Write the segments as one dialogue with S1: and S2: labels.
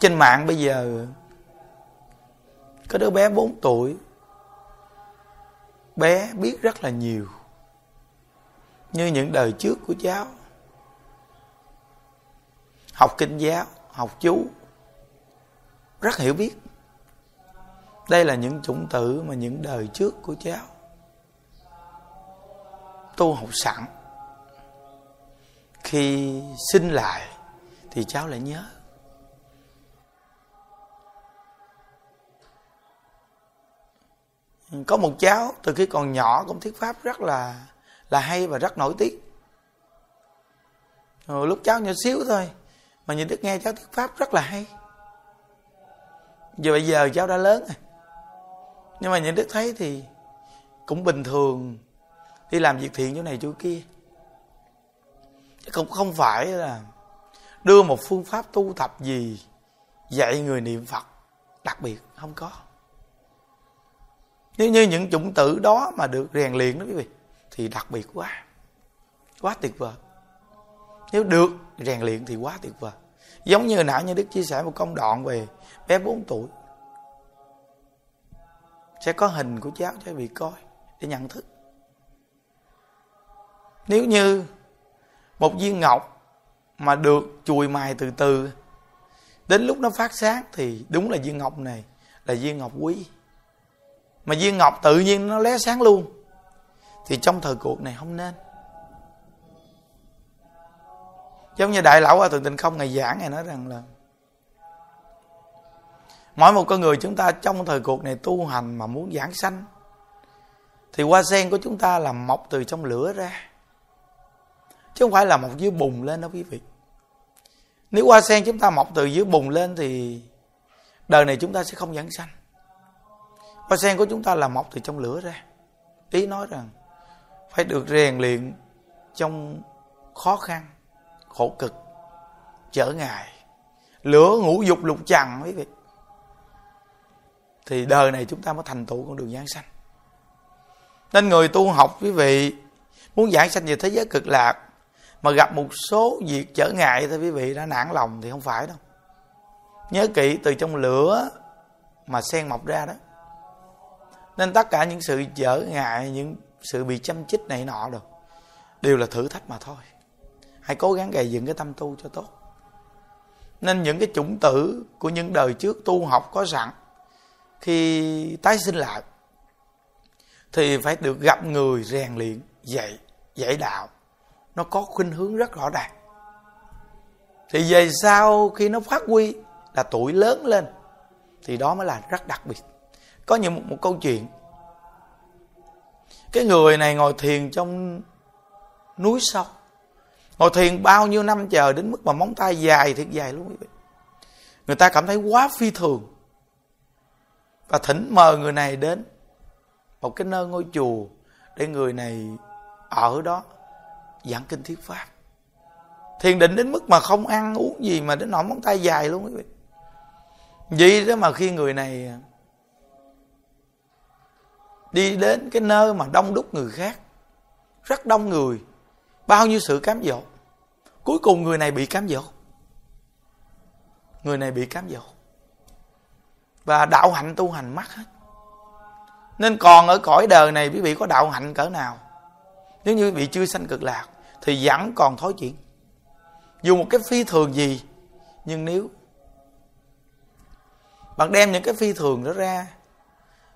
S1: trên mạng bây giờ, có đứa bé 4 tuổi. Bé biết rất là nhiều, như những đời trước của cháu. Học kinh giáo, học chú, rất hiểu biết. Đây là những chủng tử mà những đời trước của cháu. Tu học sẵn. Khi sinh lại thì cháu lại nhớ. Có một cháu từ khi còn nhỏ cũng thuyết pháp rất là là hay và rất nổi tiếng. Rồi lúc cháu nhỏ xíu thôi, mà nhìn đức nghe cháu thuyết pháp rất là hay. Giờ bây giờ cháu đã lớn rồi. Nhưng mà nhìn đức thấy thì cũng bình thường, đi làm việc thiện chỗ này chỗ kia. Cũng không phải là đưa một phương pháp tu tập gì dạy người niệm phật đặc biệt, không có nếu như những chủng tử đó mà được rèn luyện đó quý vị, thì đặc biệt quá. Quá tuyệt vời. Nếu được rèn luyện thì quá tuyệt vời. Giống như nãy như đức chia sẻ một công đoạn về bé 4 tuổi. Sẽ có hình của cháu cho bị coi để nhận thức. Nếu như một viên ngọc mà được chùi mài từ từ, đến lúc nó phát sáng thì đúng là viên ngọc này là viên ngọc quý mà viên ngọc tự nhiên nó lóe sáng luôn. Thì trong thời cuộc này không nên. Giống như đại lão hòa thượng tịnh không ngày giảng ngày nói rằng là, mỗi một con người chúng ta trong thời cuộc này tu hành mà muốn giảng sanh, thì hoa sen của chúng ta là mọc từ trong lửa ra. Chứ không phải là mọc dưới bùng lên đâu quý vị. Nếu hoa sen chúng ta mọc từ dưới bùng lên thì đời này chúng ta sẽ không giảng sanh hoa sen của chúng ta là mọc từ trong lửa ra. Ý nói rằng phải được rèn luyện trong khó khăn, khổ cực, trở ngại. Lửa ngũ dục lục trần quý vị. Thì đời này chúng ta mới thành tựu con đường giảng sanh. Nên người tu học quý vị, muốn giảng sanh về thế giới cực lạc, mà gặp một số việc trở ngại thì quý vị, đã nản lòng thì không phải đâu. Nhớ kỹ, từ trong lửa mà sen mọc ra đó nên tất cả những sự trở ngại, những sự bị chăm chích này nọ được đều là thử thách mà thôi. Hãy cố gắng gầy dựng cái tâm tu cho tốt. Nên những cái chủng tử của những đời trước tu học có sẵn, khi tái sinh lại, thì phải được gặp người rèn luyện, dạy dạy đạo. Nó có khuynh hướng rất rõ ràng. Thì về sau khi nó phát huy là tuổi lớn lên, thì đó mới là rất đặc biệt có những một, một câu chuyện. Cái người này ngồi thiền trong núi sâu. Ngồi thiền bao nhiêu năm chờ đến mức mà móng tay dài thiệt dài luôn quý vị. Người ta cảm thấy quá phi thường. Và thỉnh mời người này đến một cái nơi ngôi chùa để người này ở đó giảng kinh thuyết pháp. Thiền định đến mức mà không ăn uống gì mà đến nỗi móng tay dài luôn quý vị. Vậy đó mà khi người này đi đến cái nơi mà đông đúc người khác, rất đông người, bao nhiêu sự cám dỗ. Cuối cùng người này bị cám dỗ. Người này bị cám dỗ. Và đạo hạnh tu hành mất hết. Nên còn ở cõi đời này, quý vị có đạo hạnh cỡ nào? Nếu như quý vị chưa sanh cực lạc, thì vẫn còn thối chuyện dù một cái phi thường gì, nhưng nếu bạn đem những cái phi thường đó ra,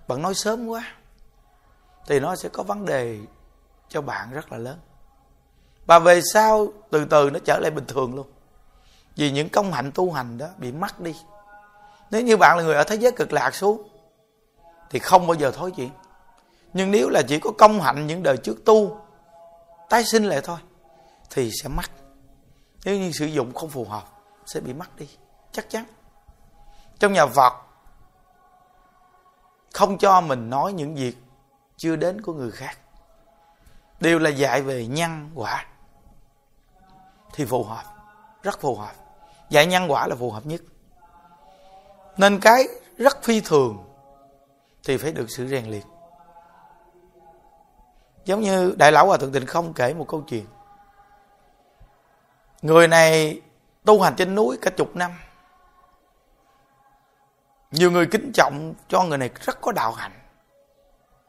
S1: bạn nói sớm quá thì nó sẽ có vấn đề cho bạn rất là lớn. Và về sau, từ từ nó trở lại bình thường luôn. Vì những công hạnh tu hành đó bị mất đi. Nếu như bạn là người ở thế giới cực lạc xuống, thì không bao giờ thối chuyện. Nhưng nếu là chỉ có công hạnh những đời trước tu, tái sinh lại thôi, thì sẽ mất. Nếu như sử dụng không phù hợp, sẽ bị mất đi. Chắc chắn. Trong nhà Phật, không cho mình nói những việc chưa đến của người khác. Đều là dạy về nhân quả. Thì phù hợp, rất phù hợp. Dạy nhân quả là phù hợp nhất. Nên cái rất phi thường thì phải được sự rèn luyện. Giống như đại lão hòa thượng tịnh không kể một câu chuyện. Người này tu hành trên núi cả chục năm. Nhiều người kính trọng cho người này rất có đạo hạnh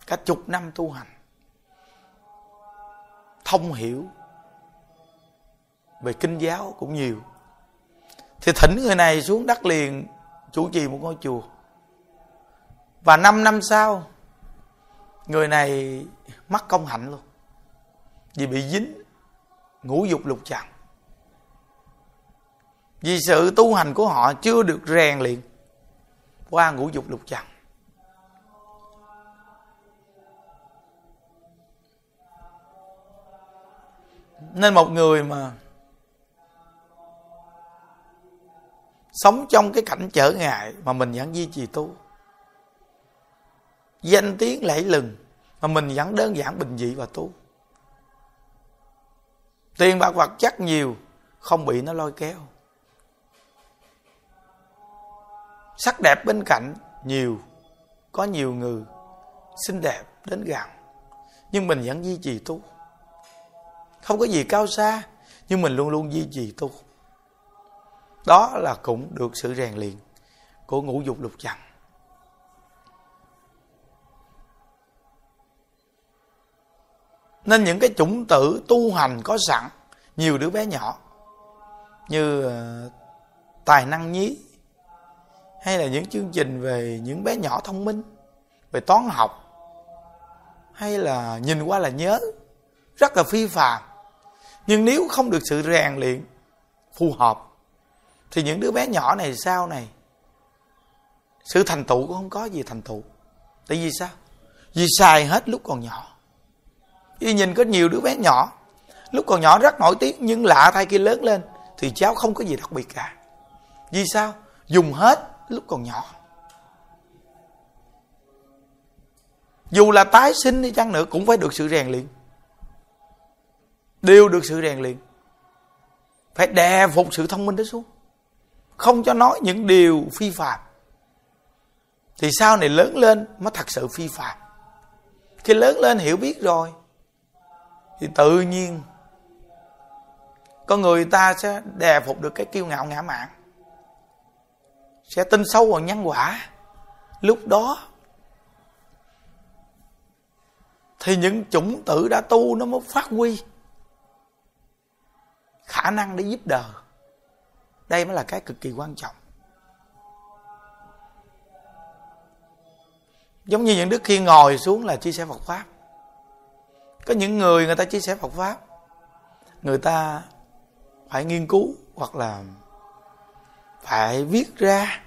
S1: cả chục năm tu hành, thông hiểu về kinh giáo cũng nhiều. Thì thỉnh người này xuống đất liền, chủ trì một ngôi chùa. Và 5 năm sau, người này mất công hạnh luôn, vì bị dính ngũ dục lục trần vì sự tu hành của họ chưa được rèn luyện qua ngũ dục lục trần nên một người mà sống trong cái cảnh trở ngại mà mình vẫn duy trì tu. Danh tiếng lẫy lừng mà mình vẫn đơn giản bình dị và tu. Tiền bạc vật chất nhiều không bị nó lôi kéo. Sắc đẹp bên cạnh nhiều, có nhiều người xinh đẹp đến gần nhưng mình vẫn duy trì tu không có gì cao xa, nhưng mình luôn luôn duy trì tu. Đó là cũng được sự rèn luyện của ngũ dục lục trần. Nên những cái chủng tử tu hành có sẵn, nhiều đứa bé nhỏ, như ờ, tài năng nhí, hay là những chương trình về những bé nhỏ thông minh, về toán học, hay là nhìn qua là nhớ, rất là phi phàm nhưng nếu không được sự rèn luyện, phù hợp, thì những đứa bé nhỏ này sau này, sự thành tựu cũng không có gì thành tựu. Tại vì sao? Vì xài hết lúc còn nhỏ. Vì nhìn có nhiều đứa bé nhỏ, lúc còn nhỏ rất nổi tiếng, nhưng lạ thay khi lớn lên, thì cháu không có gì đặc biệt cả. Vì sao? Dùng hết lúc còn nhỏ. Dù là tái sinh đi chăng nữa cũng phải được sự rèn luyện đều được sự rèn luyện. Phải đè phục sự thông minh đó xuống. Không cho nói những điều phi phạm. Thì sau này lớn lên mới thật sự phi phạm. Khi lớn lên hiểu biết rồi, thì tự nhiên con người ta sẽ đè phục được cái kiêu ngạo ngã mạn, sẽ tin sâu vào nhân quả. Lúc đó thì những chủng tử đã tu nó mới phát huy khả năng để giúp đời đây mới là cái cực kỳ quan trọng. Giống như những đức khi ngồi xuống là chia sẻ Phật pháp. Có những người người ta chia sẻ Phật pháp, người ta phải nghiên cứu hoặc là phải viết ra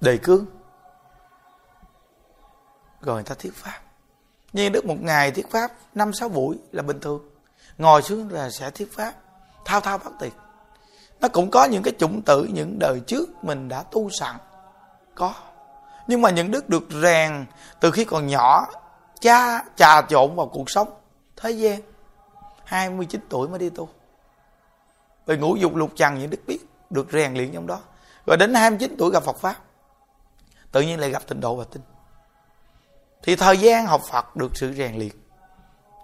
S1: đề cương rồi người ta thuyết pháp. Như đức một ngày thuyết pháp năm sáu buổi là bình thường ngồi xuống là sẽ thuyết pháp, thao thao bất tuyệt. Nó cũng có những cái chủng tử, những đời trước mình đã tu sẵn. Có. Nhưng mà những đức được rèn từ khi còn nhỏ, cha, trà trộn vào cuộc sống thế gian. 29 tuổi mới đi tu. Về ngũ dục lục trần, những đức biết được rèn luyện trong đó. Rồi đến 29 tuổi gặp Phật Pháp. Tự nhiên lại gặp tịnh độ và tinh. Thì thời gian học Phật được sự rèn luyện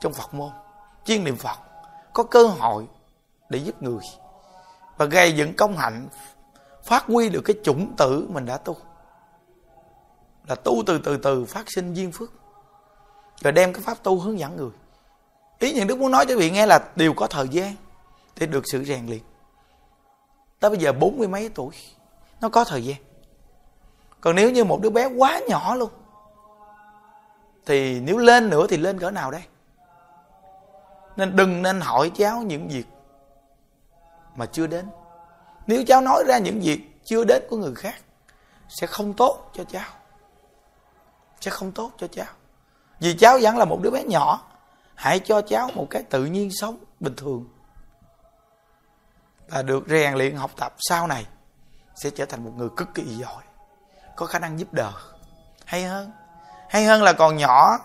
S1: trong Phật môn chuyên niệm Phật, có cơ hội để giúp người. Và gây dựng công hạnh, phát huy được cái chủng tử mình đã tu. Là tu từ từ từ phát sinh duyên phước. Rồi đem cái pháp tu hướng dẫn người. Ý những đức muốn nói cho vị nghe là đều có thời gian để được sự rèn luyện. Tới bây giờ bốn mươi mấy tuổi, nó có thời gian. Còn nếu như một đứa bé quá nhỏ luôn, thì nếu lên nữa thì lên cỡ nào đây? Nên đừng nên hỏi cháu những việc mà chưa đến. Nếu cháu nói ra những việc chưa đến của người khác, sẽ không tốt cho cháu. Sẽ không tốt cho cháu. Vì cháu vẫn là một đứa bé nhỏ, hãy cho cháu một cái tự nhiên sống bình thường. Và được rèn luyện học tập sau này, sẽ trở thành một người cực kỳ giỏi, có khả năng giúp đỡ. Hay hơn hay hơn là còn nhỏ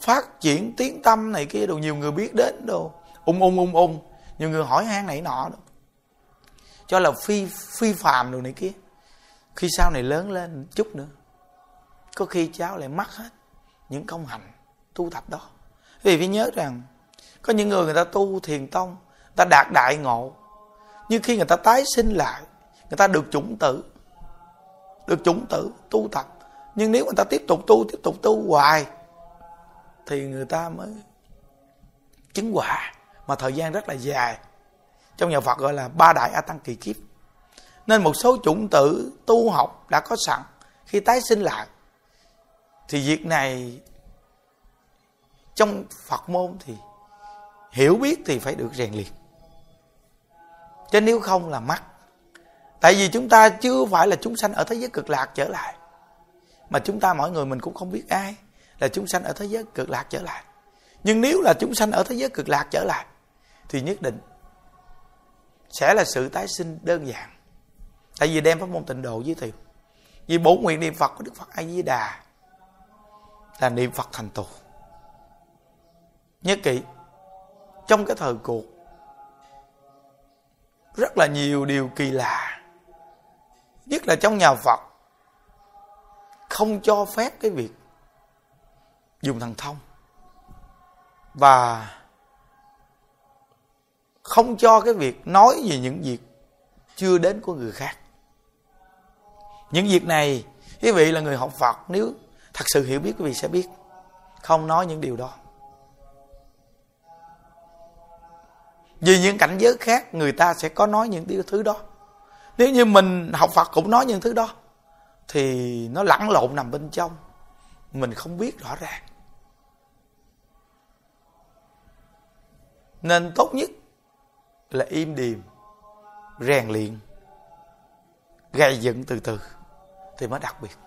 S1: phát triển tiếng tâm này kia đồ, nhiều người biết đến đồ. Ung ung ung ung. Nhiều người hỏi han này nọ đó cho là phi phi phàm đồ này kia. Khi sau này lớn lên chút nữa, có khi cháu lại mất hết những công hạnh tu tập đó. Vì phải nhớ rằng, có những người người ta tu thiền tông ta đạt đại ngộ. Nhưng khi người ta tái sinh lại, người ta được chủng tử, được chủng tử tu tập. Nhưng nếu người ta tiếp tục tu, tiếp tục tu hoài thì người ta mới chứng quả mà thời gian rất là dài. Trong nhà Phật gọi là ba đại a tăng kỳ kiếp. Nên một số chủng tử tu học đã có sẵn. Khi tái sinh lại, thì việc này trong Phật môn thì hiểu biết thì phải được rèn luyện. Chứ nếu không là mắc. Tại vì chúng ta chưa phải là chúng sanh ở thế giới cực lạc trở lại. Mà chúng ta, mỗi người mình cũng không biết ai là chúng sanh ở thế giới cực lạc trở lại. Nhưng nếu là chúng sanh ở thế giới cực lạc trở lại, thì nhất định sẽ là sự tái sinh đơn giản. Tại vì đem pháp môn tịnh độ giới thiệu, vì bổ nguyện niệm phật của đức phật a di đà là niệm phật thành tựu. Nhớ kỹ, trong cái thời cuộc, rất là nhiều điều kỳ lạ. Nhất là trong nhà phật, không cho phép cái việc dùng thần thông. Và không cho cái việc nói về những việc chưa đến của người khác. Những việc này, quý vị là người học phật, nếu thật sự hiểu biết, quý vị sẽ biết. Không nói những điều đó. Vì những cảnh giới khác, người ta sẽ có nói những điều thứ đó. Nếu như mình học phật cũng nói những thứ đó, thì nó lẫn lộn nằm bên trong mình không biết rõ ràng. Nên tốt nhất là im điềm, rèn luyện, gây dựng từ từ thì mới đặc biệt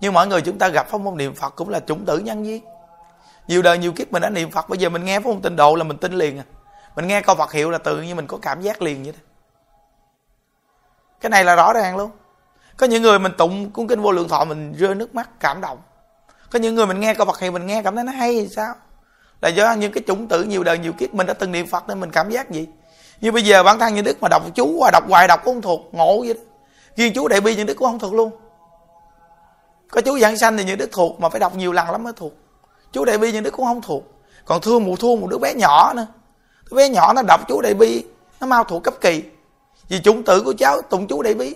S1: nhưng mọi người chúng ta gặp pháp môn niệm phật cũng là chủng tử nhân viên nhiều đời nhiều kiếp mình đã niệm phật, bây giờ mình nghe pháp môn tịnh độ là mình tin liền à. Mình nghe câu phật hiệu là tự nhiên mình có cảm giác liền vậy đó. Cái này là rõ ràng luôn. Có những người mình tụng cuốn kinh vô lượng thọ mình rơi nước mắt, cảm động có những người mình nghe câu phật hiệu mình nghe cảm thấy nó hay thì sao? Là do những cái chủng tử nhiều đời, nhiều kiếp mình đã từng niệm phật nên mình cảm giác gì? Như bây giờ bản thân như đức mà đọc chú hoài, đọc hoài đọc cũng không thuộc, ngộ vậy đó. Riêng chú đại bi những đức cũng không thuộc luôn. Có chú giảng sanh thì những đức thuộc mà phải đọc nhiều lần lắm mới thuộc. Chú đại bi những đức cũng không thuộc. Còn thương mùa thương một đứa bé nhỏ nữa. Đứa bé nhỏ nó đọc chú đại bi, nó mau thuộc cấp kỳ. Vì chủng tử của cháu tụng chú đại bi.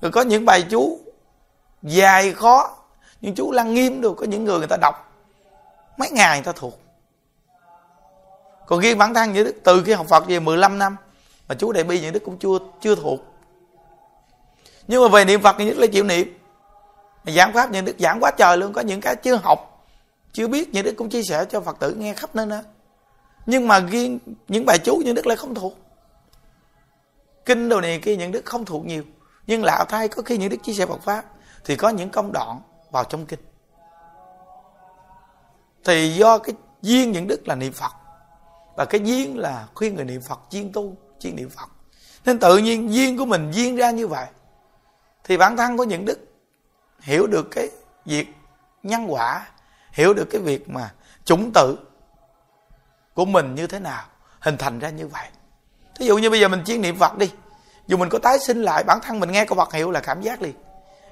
S1: Rồi có những bài chú dài khó nhưng chú lăng nghiêm được, có những người người ta đọc. Mấy ngày người ta thuộc. Còn riêng bản thân như đức, từ khi học phật về 15 năm, mà chú đại bi những đức cũng chưa chưa thuộc. Nhưng mà về niệm phật thì nhất là chịu niệm. Mà giảng pháp những đức giảng quá trời luôn, có những cái chưa học, chưa biết những đức cũng chia sẻ cho phật tử nghe khắp nơi nữa nhưng mà riêng những bài chú những đức lại không thuộc. Kinh đồ này kia những đức không thuộc nhiều. Nhưng lạ thay có khi những đức chia sẻ Phật pháp, thì có những công đoạn vào trong kinh. Thì do cái duyên những đức là niệm Phật, và cái duyên là khuyên người niệm Phật chuyên tu chuyên niệm Phật. Nên tự nhiên duyên của mình duyên ra như vậy, thì bản thân của những đức, hiểu được cái việc nhân quả, hiểu được cái việc mà chủng tử của mình như thế nào, hình thành ra như vậy. Thí dụ như bây giờ mình chuyên niệm phật đi, dù mình có tái sinh lại, bản thân mình nghe câu Phật hiệu là cảm giác liền.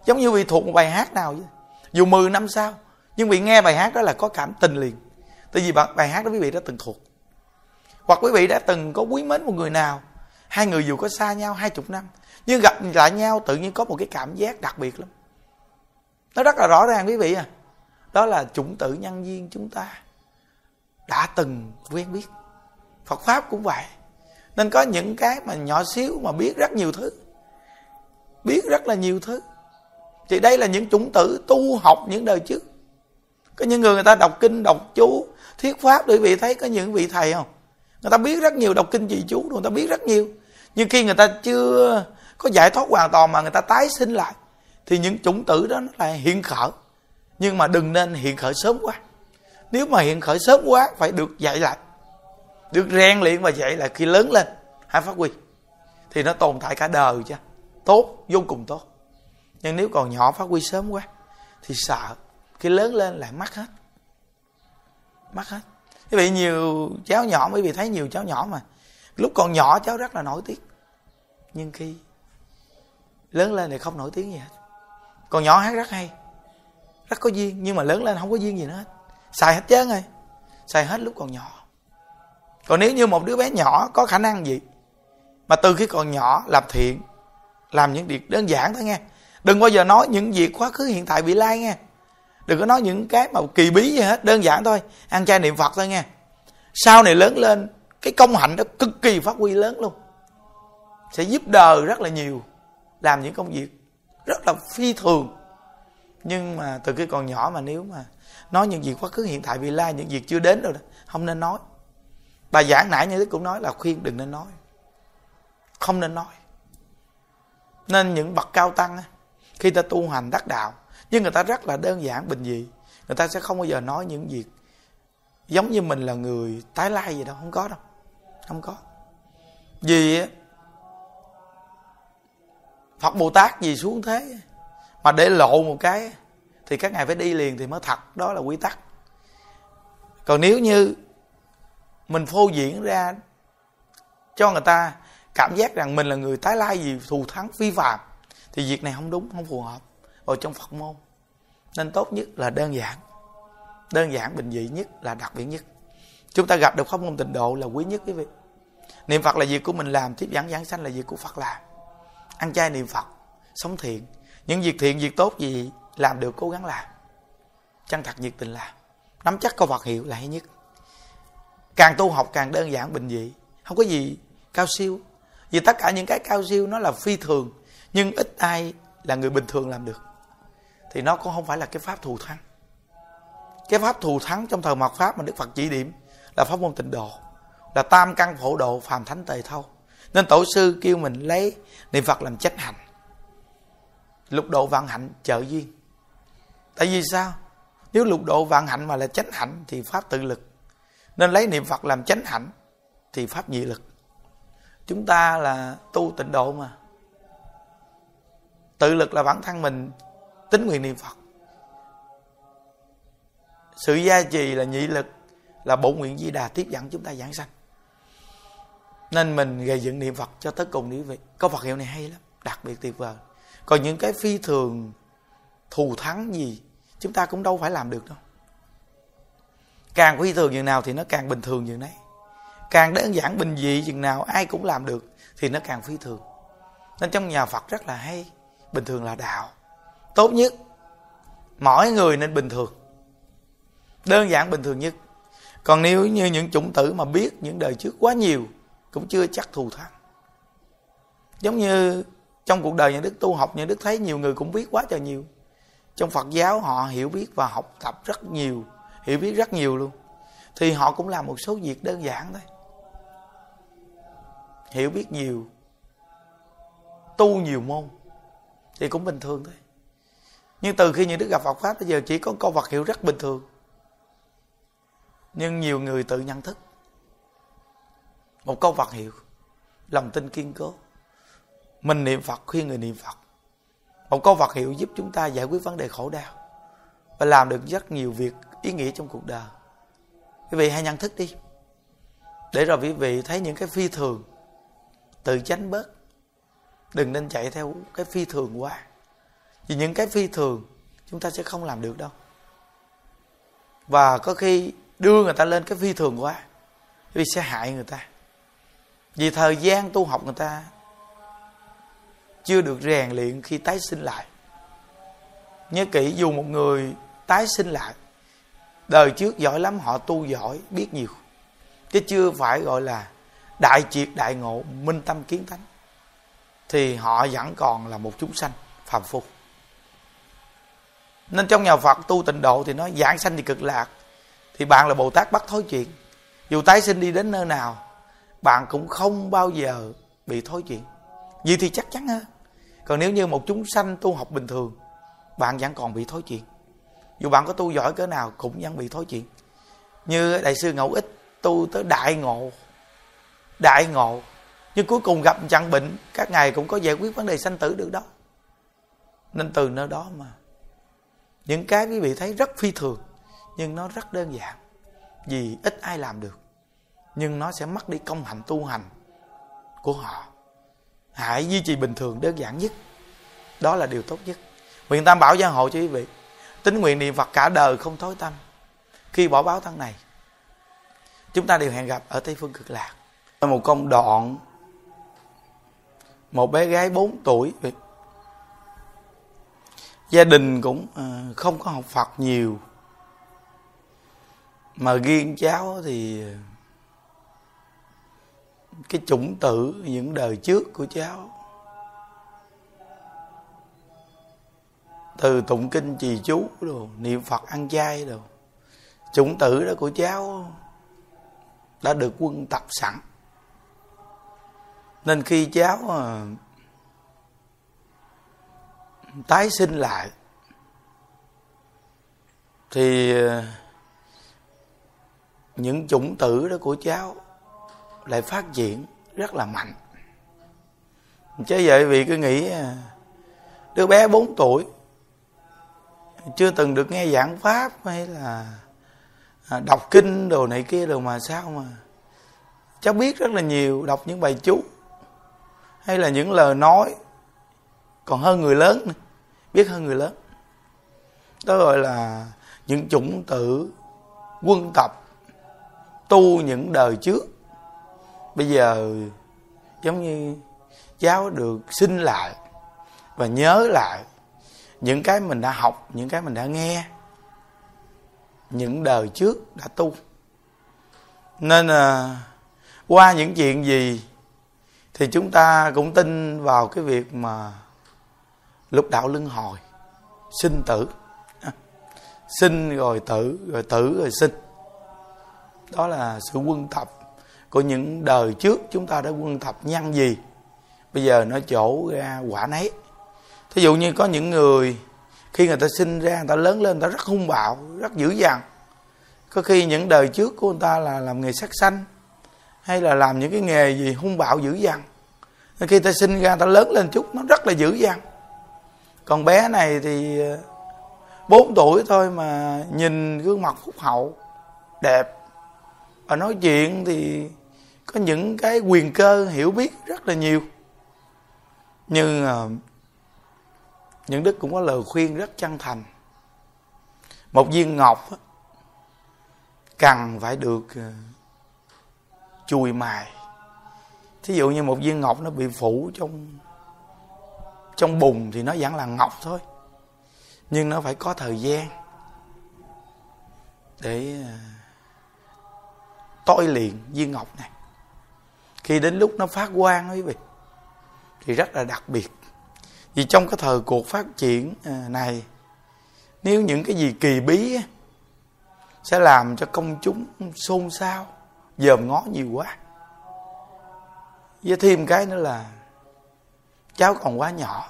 S1: Giống như bị thuộc một bài hát nào vậy? Dù 10 năm sau, nhưng vì nghe bài hát đó là có cảm tình liền. Tại vì bài hát đó quý vị đã từng thuộc. Hoặc quý vị đã từng có quý mến một người nào, hai người dù có xa nhau hai chục năm, nhưng gặp lại nhau tự nhiên có một cái cảm giác đặc biệt lắm. Nó rất là rõ ràng quý vị à. Đó là chủng tử nhân viên chúng ta đã từng quen biết. Phật pháp cũng vậy. Nên có những cái mà nhỏ xíu mà biết rất nhiều thứ. Biết rất là nhiều thứ thì đây là những chủng tử tu học những đời trước. Có những người người ta đọc kinh, đọc chú, thuyết pháp để vị thấy có những vị thầy không? Người ta biết rất nhiều đọc kinh trì chú, người ta biết rất nhiều. Nhưng khi người ta chưa có giải thoát hoàn toàn mà người ta tái sinh lại, thì những chủng tử đó nó lại hiện khởi. Nhưng mà đừng nên hiện khởi sớm quá. Nếu mà hiện khởi sớm quá, phải được dạy lại. Được rèn luyện và dạy lại khi lớn lên. Hãy phát huy. Thì nó tồn tại cả đời chứ. Tốt, vô cùng tốt nhưng nếu còn nhỏ phát huy sớm quá, thì sợ. Khi lớn lên lại mất hết. Mất hết. Quý vị nhiều cháu nhỏ quý vị thấy nhiều cháu nhỏ mà. Lúc còn nhỏ, cháu rất là nổi tiếng. Nhưng khi lớn lên thì không nổi tiếng gì hết. Còn nhỏ hát rất hay. Rất có duyên, nhưng mà lớn lên không có duyên gì nữa hết. Xài hết trơn rồi. Xài hết lúc còn nhỏ. Còn nếu như một đứa bé nhỏ có khả năng gì, mà từ khi còn nhỏ làm thiện, làm những việc đơn giản thôi nghe đừng bao giờ nói những việc quá khứ hiện tại bị lai nghe. Đừng có nói những cái mà kỳ bí gì hết, đơn giản thôi. Ăn chay niệm phật thôi nghe. Sau này lớn lên, cái công hạnh đó cực kỳ phát huy lớn luôn. Sẽ giúp đời rất là nhiều, làm những công việc rất là phi thường. Nhưng mà từ khi còn nhỏ mà nếu mà nói những việc quá khứ hiện tại vị lai, những việc chưa đến rồi đó, không nên nói. Bà giảng nãy như thế cũng nói là khuyên đừng nên nói. Không nên nói. Nên những bậc cao tăng khi ta tu hành đắc đạo, nhưng người ta rất là đơn giản, bình dị. Người ta sẽ không bao giờ nói những việc giống như mình là người tái lai gì đâu, không có đâu, không có. Vì Phật Bồ Tát gì xuống thế? Mà để lộ một cái, thì các ngài phải đi liền thì mới thật, đó là quy tắc. Còn nếu như mình phô diễn ra cho người ta cảm giác rằng mình là người tái lai gì thù thắng phi phạm thì việc này không đúng, không phù hợp ở trong phật môn. Nên tốt nhất là đơn giản. Đơn giản, bình dị nhất là đặc biệt nhất. Chúng ta gặp được pháp môn tịnh độ là quý nhất, quý vị. Niệm phật là việc của mình làm, tiếp dẫn giảng sanh là việc của phật làm. Ăn chay niệm phật, sống thiện. Những việc thiện, việc tốt gì làm được, cố gắng làm. Chân thật nhiệt tình làm. Nắm chắc câu Phật hiệu là hay nhất. Càng tu học càng đơn giản, bình dị. Không có gì cao siêu. Vì tất cả những cái cao siêu nó là phi thường nhưng ít ai là người bình thường làm được. Thì nó cũng không phải là cái pháp thù thắng. Cái pháp thù thắng trong thời mạt pháp mà đức phật chỉ điểm là pháp môn tịnh độ, là tam căn phổ độ phàm thánh tề thâu. Nên tổ sư kêu mình lấy niệm phật làm chánh hạnh. Lục độ vạn hạnh trợ duyên. Tại vì sao? Nếu lục độ vạn hạnh mà là chánh hạnh thì pháp tự lực. Nên lấy niệm phật làm chánh hạnh thì pháp nhị lực. Chúng ta là tu tịnh độ mà tự lực là bản thân mình tính nguyện niệm phật. Sự gia trì là nhị lực, là bổ nguyện di đà tiếp dẫn chúng ta giảng sanh. Nên mình gây dựng niệm phật cho tới cùng quý vị. Có phật hiệu này hay lắm, đặc biệt tuyệt vời. Còn những cái phi thường, thù thắng gì, chúng ta cũng đâu phải làm được đâu. Càng phi thường như nào thì nó càng bình thường như đấy. Càng đơn giản bình dị chừng nào ai cũng làm được thì nó càng phi thường. Nên trong nhà phật rất là hay bình thường là đạo. Tốt nhất, mỗi người nên bình thường. Đơn giản bình thường nhất. Còn nếu như những chủng tử mà biết những đời trước quá nhiều, cũng chưa chắc thù thắng. Giống như trong cuộc đời nhà đức tu học, nhà đức thấy nhiều người cũng biết quá trời nhiều. Trong phật giáo, họ hiểu biết và học tập rất nhiều, hiểu biết rất nhiều luôn. Thì họ cũng làm một số việc đơn giản thôi. Hiểu biết nhiều, tu nhiều môn thì cũng bình thường thôi. Nhưng từ khi những đức gặp Phật pháp bây giờ chỉ có câu vật hiệu rất bình thường. Nhưng nhiều người tự nhận thức. Một câu vật hiệu, lòng tin kiên cố. Mình niệm phật, khuyên người niệm phật. Một câu vật hiệu giúp chúng ta giải quyết vấn đề khổ đau và làm được rất nhiều việc ý nghĩa trong cuộc đời. Quý vị hãy nhận thức đi. Để rồi quý vị thấy những cái phi thường, tự tránh bớt đừng nên chạy theo cái phi thường quá. Vì những cái phi thường, chúng ta sẽ không làm được đâu. Và có khi đưa người ta lên cái phi thường quá, vì sẽ hại người ta. Vì thời gian tu học người ta chưa được rèn luyện khi tái sinh lại. Nhớ kỹ, dù một người tái sinh lại, đời trước giỏi lắm, họ tu giỏi, biết nhiều. Chứ chưa phải gọi là đại triệt đại ngộ, minh tâm kiến thánh thì họ vẫn còn là một chúng sanh phàm phu. Nên trong nhà Phật tu tịnh độ thì nói giảng sanh thì cực lạc, thì bạn là Bồ Tát bắt thối chuyện. Dù tái sinh đi đến nơi nào, bạn cũng không bao giờ bị thối chuyện. Vì thì chắc chắn hơn còn nếu như một chúng sanh tu học bình thường, bạn vẫn còn bị thối chuyện. Dù bạn có tu giỏi cỡ nào cũng vẫn bị thối chuyện. Như đại sư ngẫu ích tu tới đại ngộ. Đại ngộ nhưng cuối cùng gặp chặn bệnh, các ngài cũng có giải quyết vấn đề sanh tử được đó. Nên từ nơi đó mà, những cái quý vị thấy rất phi thường, nhưng nó rất đơn giản, vì ít ai làm được. Nhưng nó sẽ mất đi công hạnh tu hành của họ. Hãy duy trì bình thường đơn giản nhất. Đó là điều tốt nhất. Nguyện tam bảo gia hộ cho quý vị tính nguyện niệm phật cả đời không thối tâm khi bỏ báo thân này, chúng ta đều hẹn gặp ở tây phương cực lạc. Một công đoạn một bé gái 4 tuổi. Gia đình cũng ờ, không có học phật nhiều. Mà riêng cháu thì ờ, cái chủng tử, những đời trước của cháu. Từ tụng kinh trì chú đồ, niệm phật ăn chay đồ. Chủng tử đó của cháu đã được quân tập sẵn nên khi cháu ờ, tái sinh lại, thì ờ, những chủng tử đó của cháu lại phát triển rất là mạnh. Chứ vậy vì cứ nghĩ ờ, đứa bé 4 tuổi chưa từng được nghe giảng pháp hay là à, đọc kinh đồ này kia đồ mà sao mà, cháu biết rất là nhiều, đọc những bài chú hay là những lời nói còn hơn người lớn nữa, biết hơn người lớn. Đó gọi là những chủng tử quân tập tu những đời trước. Bây giờ giống như cháu được sinh lại và nhớ lại những cái mình đã học những cái mình đã nghe những đời trước đã tu. Nên à, qua những chuyện gì thì chúng ta cũng tin vào cái việc mà lục đạo luân hồi, sinh tử. Sinh rồi tử rồi tử rồi sinh. Đó là sự quân tập của những đời trước chúng ta đã quân tập nhân gì bây giờ nó chỗ ra quả nấy. Thí dụ như có những người, khi người ta sinh ra, người ta lớn lên, người ta rất hung bạo, rất dữ dằn. Có khi những đời trước của người ta là làm nghề sát sanh, hay là làm những cái nghề gì hung bạo dữ dằn khi ta sinh ra, ta lớn lên chút, nó rất là dữ dằn. Còn bé này thì ờ, 4 tuổi thôi mà nhìn gương mặt phúc hậu, đẹp. Và nói chuyện thì có những cái quyền cơ hiểu biết rất là nhiều. Nhưng ờ, những đức cũng có lời khuyên rất chân thành. Một viên ngọc cần phải được ờ, chùi mài thí dụ như một viên ngọc nó bị phủ trong trong bùn thì nó vẫn là ngọc thôi. Nhưng nó phải có thời gian để à, ờ, tôi viên ngọc này. Khi đến lúc nó phát quang quý vị thì rất là đặc biệt. Vì trong cái thời cuộc phát triển à, này nếu những cái gì kỳ bí sẽ làm cho công chúng xôn xao dòm ngó nhiều quá với thêm cái nữa là cháu còn quá nhỏ.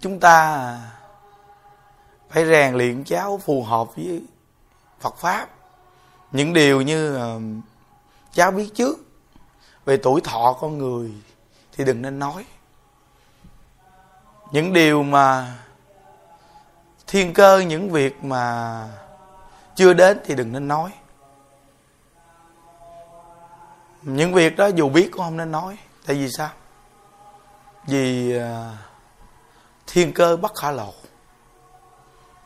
S1: Chúng ta phải rèn luyện cháu phù hợp với Phật pháp. Những điều như ờ, cháu biết trước về tuổi thọ con người thì đừng nên nói. Những điều mà thiên cơ, những việc mà chưa đến thì đừng nên nói những việc đó dù biết cũng không nên nói. Tại vì sao? Vì à, thiên cơ bất khả lộ.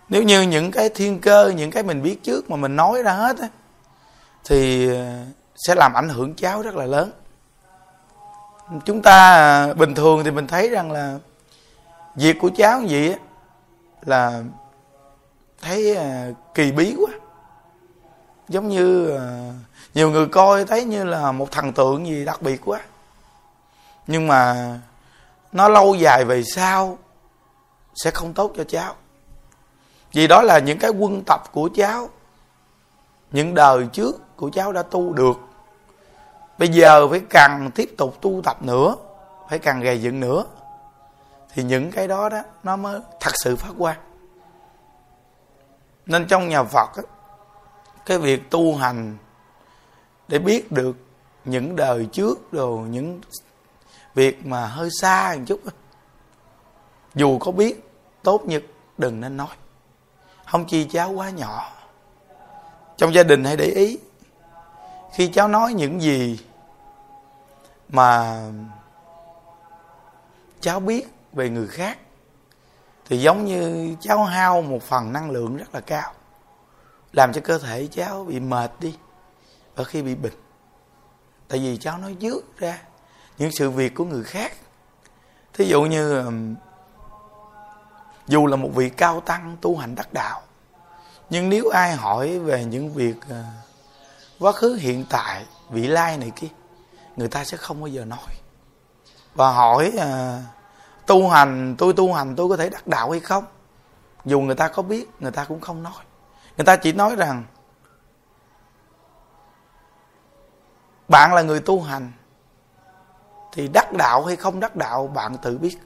S1: Nếu như những cái thiên cơ, những cái mình biết trước mà mình nói ra hết á, thì à, sẽ làm ảnh hưởng cháu rất là lớn. Chúng ta à, bình thường thì mình thấy rằng là việc của cháu gì á, là thấy kỳ bí quá. Giống như nhiều người coi thấy như là một thần tượng gì đặc biệt quá. Nhưng mà nó lâu dài về sau sẽ không tốt cho cháu. Vì đó là những cái quân tập của cháu những đời trước của cháu đã tu được. Bây giờ phải cần tiếp tục tu tập nữa phải cần gầy dựng nữa thì những cái đó đó nó mới thật sự phát quang. Nên trong nhà phật á, cái việc tu hành để biết được những đời trước rồi những việc mà hơi xa một chút. Dù có biết, tốt nhất đừng nên nói. Không chi cháu quá nhỏ. Trong gia đình hãy để ý, khi cháu nói những gì mà cháu biết về người khác, thì giống như cháu hao một phần năng lượng rất là cao, làm cho cơ thể cháu bị mệt đi ở khi bị bệnh. Tại vì cháu nói trước ra, những sự việc của người khác. Thí dụ như dù là một vị cao tăng tu hành đắc đạo, nhưng nếu ai hỏi về những việc ờ, quá khứ, hiện tại, vị lai này kia, người ta sẽ không bao giờ nói. Và hỏi ờ, tu hành, tôi tu hành tôi có thể đắc đạo hay không? Dù người ta có biết, người ta cũng không nói. Người ta chỉ nói rằng bạn là người tu hành, thì đắc đạo hay không đắc đạo bạn tự biết.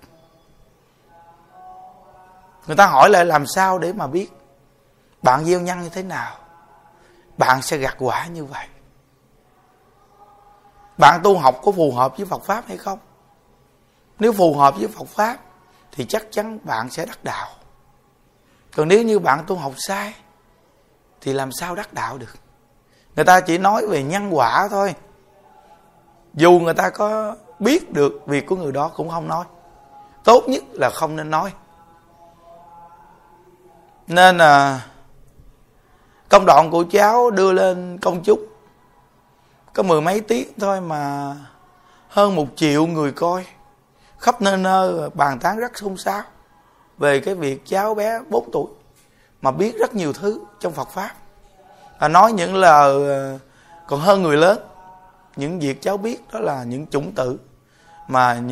S1: Người ta hỏi lại làm sao để mà biết? Bạn gieo nhân như thế nào? Bạn sẽ gặt quả như vậy. Bạn tu học có phù hợp với Phật Pháp hay không? Nếu phù hợp với Phật Pháp, thì chắc chắn bạn sẽ đắc đạo. Còn nếu như bạn tu học sai, thì làm sao đắc đạo được? Người ta chỉ nói về nhân quả thôi dù người ta có biết được việc của người đó cũng không nói. Tốt nhất là không nên nói. Nên là công đoạn của cháu đưa lên công chúng. Có mười mấy tiếng thôi mà hơn một triệu người coi. Khắp nơi nơi bàn tán rất xôn xao về cái việc cháu bé 4 tuổi mà biết rất nhiều thứ trong Phật pháp. Và nói những lời à, còn hơn người lớn những việc cháu biết đó là những chủng tử mà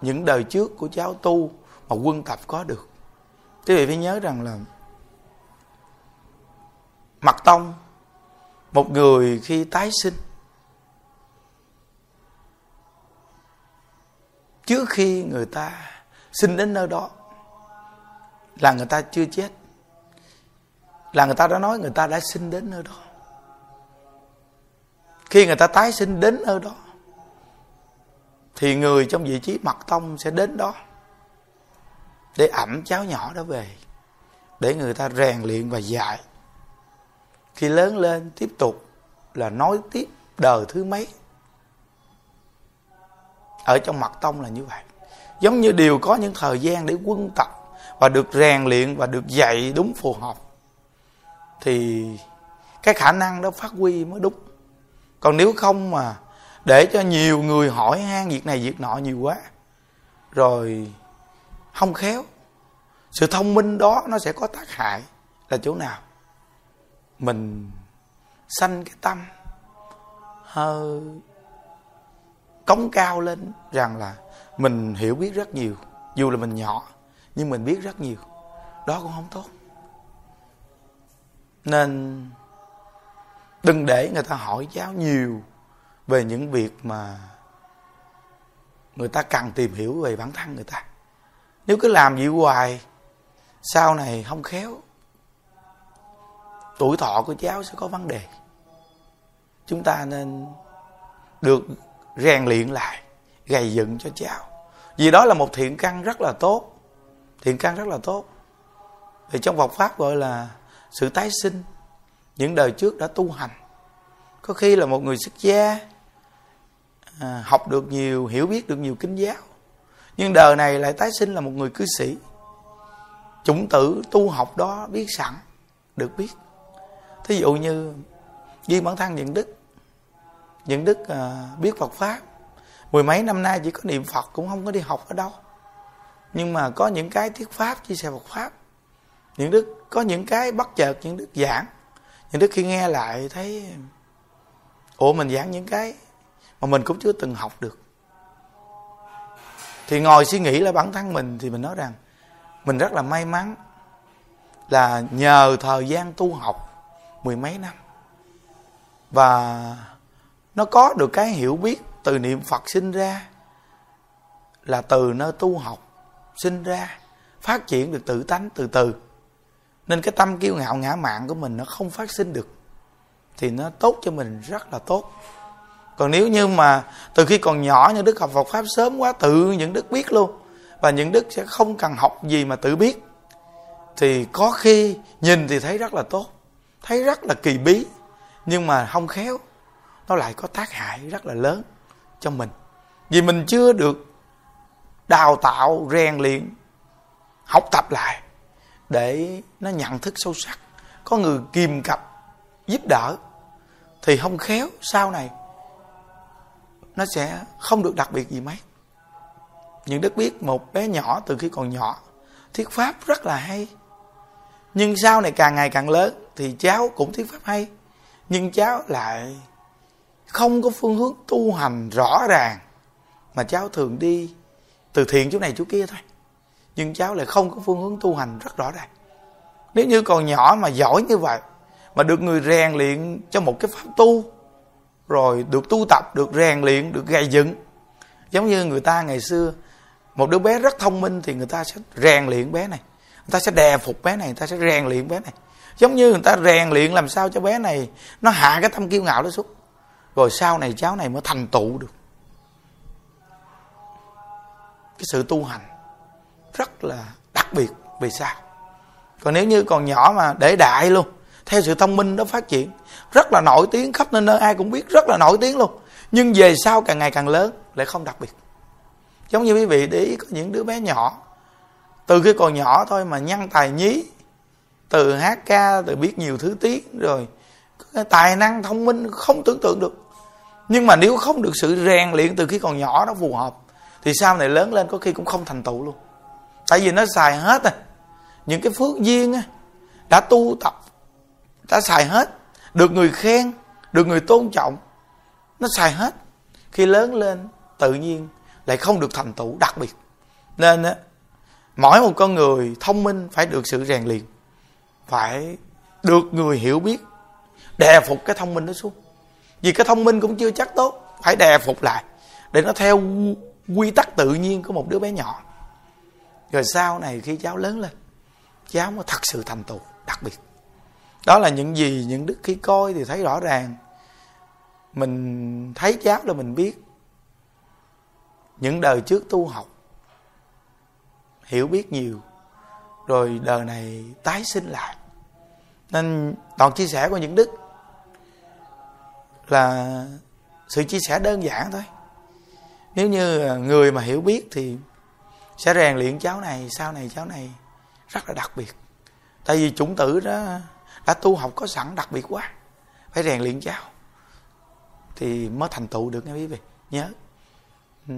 S1: những đời trước của cháu tu mà quân tập có được. Quý vị phải nhớ rằng là mặt tông, một người khi tái sinh, trước khi người ta sinh đến nơi đó, là người ta chưa chết. Là người ta đã nói người ta đã sinh đến nơi đó khi người ta tái sinh đến nơi đó, thì người trong vị trí mặt tông sẽ đến đó để ẩm cháu nhỏ đó về, để người ta rèn luyện và dạy. Khi lớn lên, tiếp tục là nói tiếp đời thứ mấy. Ở trong mặt tông là như vậy. Giống như đều có những thời gian để quân tập và được rèn luyện và được dạy đúng phù hợp, thì cái khả năng đó phát huy mới đúng còn nếu không mà để cho nhiều người hỏi han việc này việc nọ nhiều quá, rồi không khéo. Sự thông minh đó nó sẽ có tác hại là chỗ nào? Mình sanh cái tâm hơi cống cao lên rằng là mình hiểu biết rất nhiều, dù là mình nhỏ nhưng mình biết rất nhiều. Đó cũng không tốt. Nên đừng để người ta hỏi giáo nhiều về những việc mà người ta cần tìm hiểu về bản thân người ta. Nếu cứ làm vậy hoài, sau này không khéo, tuổi thọ của cháu sẽ có vấn đề. Chúng ta nên được rèn luyện lại, gầy dựng cho cháu. Vì đó là một thiện căn rất là tốt, thiện căn rất là tốt. Thì trong Phật pháp gọi là sự tái sinh những đời trước đã tu hành. Có khi là một người xuất gia à, học được nhiều hiểu biết được nhiều kinh giáo nhưng đời này lại tái sinh là một người cư sĩ. Chủng tử tu học đó biết sẵn được biết. Thí dụ như riêng bản thân những đức những đức à, biết phật pháp. Mười mấy năm nay chỉ có niệm phật cũng không có đi học ở đâu. Nhưng mà có những cái thuyết pháp chia sẻ phật pháp. Những đức có những cái bất chợt những đức giảng nhưng đức khi nghe lại thấy, ủa, mình giảng những cái mà mình cũng chưa từng học được. Thì ngồi suy nghĩ là bản thân mình thì mình nói rằng, mình rất là may mắn là nhờ thời gian tu học mười mấy năm và nó có được cái hiểu biết từ niệm phật sinh ra là từ nơi tu học sinh ra, phát triển được tự tánh từ từ nên cái tâm kiêu ngạo ngã mạn của mình nó không phát sinh được. Thì nó tốt cho mình rất là tốt. Còn nếu như mà từ khi còn nhỏ, những đức học Phật pháp sớm quá, tự những đức biết luôn. Và những đức sẽ không cần học gì mà tự biết. Thì có khi nhìn thì thấy rất là tốt, thấy rất là kỳ bí. Nhưng mà không khéo, nó lại có tác hại rất là lớn cho mình. Vì mình chưa được đào tạo, rèn luyện, học tập lại để nó nhận thức sâu sắc. Có người kìm cặp, giúp đỡ, thì không khéo sau này nó sẽ không được đặc biệt gì mấy. Những đức biết một bé nhỏ từ khi còn nhỏ, thuyết pháp rất là hay. Nhưng sau này càng ngày càng lớn thì cháu cũng thuyết pháp hay. Nhưng cháu lại không có phương hướng tu hành rõ ràng mà cháu thường đi từ thiện chỗ này chỗ kia thôi nhưng cháu lại không có phương hướng tu hành rất rõ ràng. Nếu như còn nhỏ mà giỏi như vậy, mà được người rèn luyện cho một cái pháp tu, rồi được tu tập, được rèn luyện, được gầy dựng, giống như người ta ngày xưa, một đứa bé rất thông minh thì người ta sẽ rèn luyện bé này, người ta sẽ đè phục bé này, người ta sẽ rèn luyện bé này. Giống như người ta rèn luyện làm sao cho bé này nó hạ cái tâm kiêu ngạo đó xuống. Rồi sau này cháu này mới thành tựu được. Cái sự tu hành rất là đặc biệt vì sao? Còn nếu như còn nhỏ mà để đại luôn, theo sự thông minh đó phát triển, rất là nổi tiếng khắp nơi nơi, ai cũng biết rất là nổi tiếng luôn. Nhưng về sau càng ngày càng lớn, lại không đặc biệt. Giống như quý vị để ý có những đứa bé nhỏ, từ khi còn nhỏ thôi mà nhăn tài nhí, từ hát ca, từ biết nhiều thứ tiếng, rồi tài năng thông minh không tưởng tượng được. Nhưng mà nếu không được sự rèn luyện từ khi còn nhỏ nó phù hợp, thì sau này lớn lên có khi cũng không thành tựu luôn tại vì nó xài hết à. Những cái phước duyên á, đã tu tập, đã xài hết. Được người khen, được người tôn trọng, nó xài hết. Khi lớn lên, tự nhiên lại không được thành tựu đặc biệt. Nên á, mỗi một con người thông minh phải được sự rèn luyện, phải được người hiểu biết, đè phục cái thông minh đó xuống. Vì cái thông minh cũng chưa chắc tốt, phải đè phục lại để nó theo quy tắc tự nhiên của một đứa bé nhỏ rồi sau này khi cháu lớn lên, cháu mới thật sự thành tựu, đặc biệt. Đó là những gì những đức khi coi thì thấy rõ ràng. Mình thấy cháu là mình biết những đời trước tu học, hiểu biết nhiều, rồi đời này tái sinh lại. Nên toàn chia sẻ của những đức là sự chia sẻ đơn giản thôi. Nếu như người mà hiểu biết thì sẽ rèn luyện cháu này, sau này cháu này rất là đặc biệt. Tại vì chủng tử đó đã tu học có sẵn đặc biệt quá, phải rèn luyện cháu thì mới thành tựu được nghe quý vị. Nhớ. Ừ.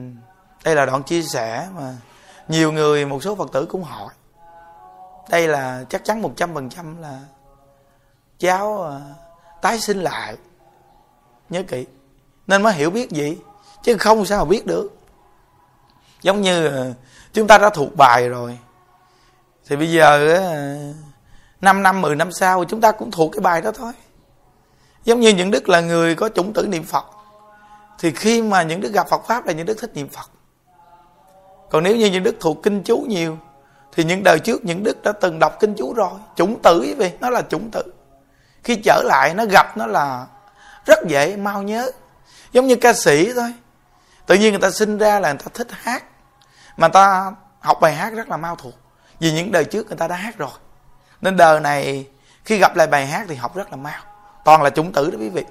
S1: đây là đoạn chia sẻ mà nhiều người, một số phật tử cũng hỏi. Đây là chắc chắn một trăm phần trăm là cháu à, tái sinh lại. Nhớ kỹ. Nên mới hiểu biết gì chứ không sao biết được giống như ờ, chúng ta đã thuộc bài rồi. Thì bây giờ 5 năm 10 năm sau chúng ta cũng thuộc cái bài đó thôi. Giống như những đức là người có chủng tử niệm phật, thì khi mà những đức gặp phật pháp là những đức thích niệm phật. Còn nếu như những đức thuộc kinh chú nhiều, thì những đời trước những đức đã từng đọc kinh chú rồi. Chủng tử quý vị nó là chủng tử. Khi trở lại, nó gặp, nó là rất dễ mau nhớ. Giống như ca sĩ thôi. Tự nhiên người ta sinh ra là người ta thích hát mà ta học bài hát rất là mau thuộc, vì những đời trước người ta đã hát rồi. Nên đời này, khi gặp lại bài hát thì học rất là mau. Toàn là chủng tử đó quý vị.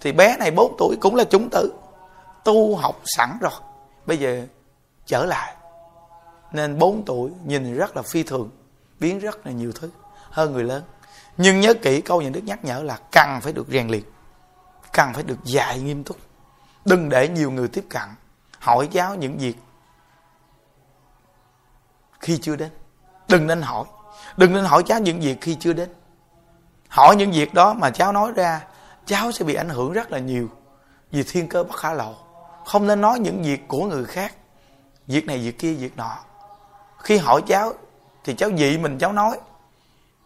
S1: Thì bé này 4 tuổi cũng là chủng tử. Tu học sẵn rồi, bây giờ trở lại. Nên 4 tuổi nhìn rất là phi thường, biến rất là nhiều thứ, hơn người lớn. Nhưng nhớ kỹ câu nhà đức nhắc nhở là cần phải được rèn luyện, cần phải được dạy nghiêm túc. Đừng để nhiều người tiếp cận, hỏi giáo những việc khi chưa đến. Đừng nên hỏi. Đừng nên hỏi cháu những việc khi chưa đến. Hỏi những việc đó mà cháu nói ra, cháu sẽ bị ảnh hưởng rất là nhiều vì thiên cơ bất khả lộ. Không nên nói những việc của người khác, việc này, việc kia, việc nọ. Khi hỏi cháu thì cháu dị mình cháu nói,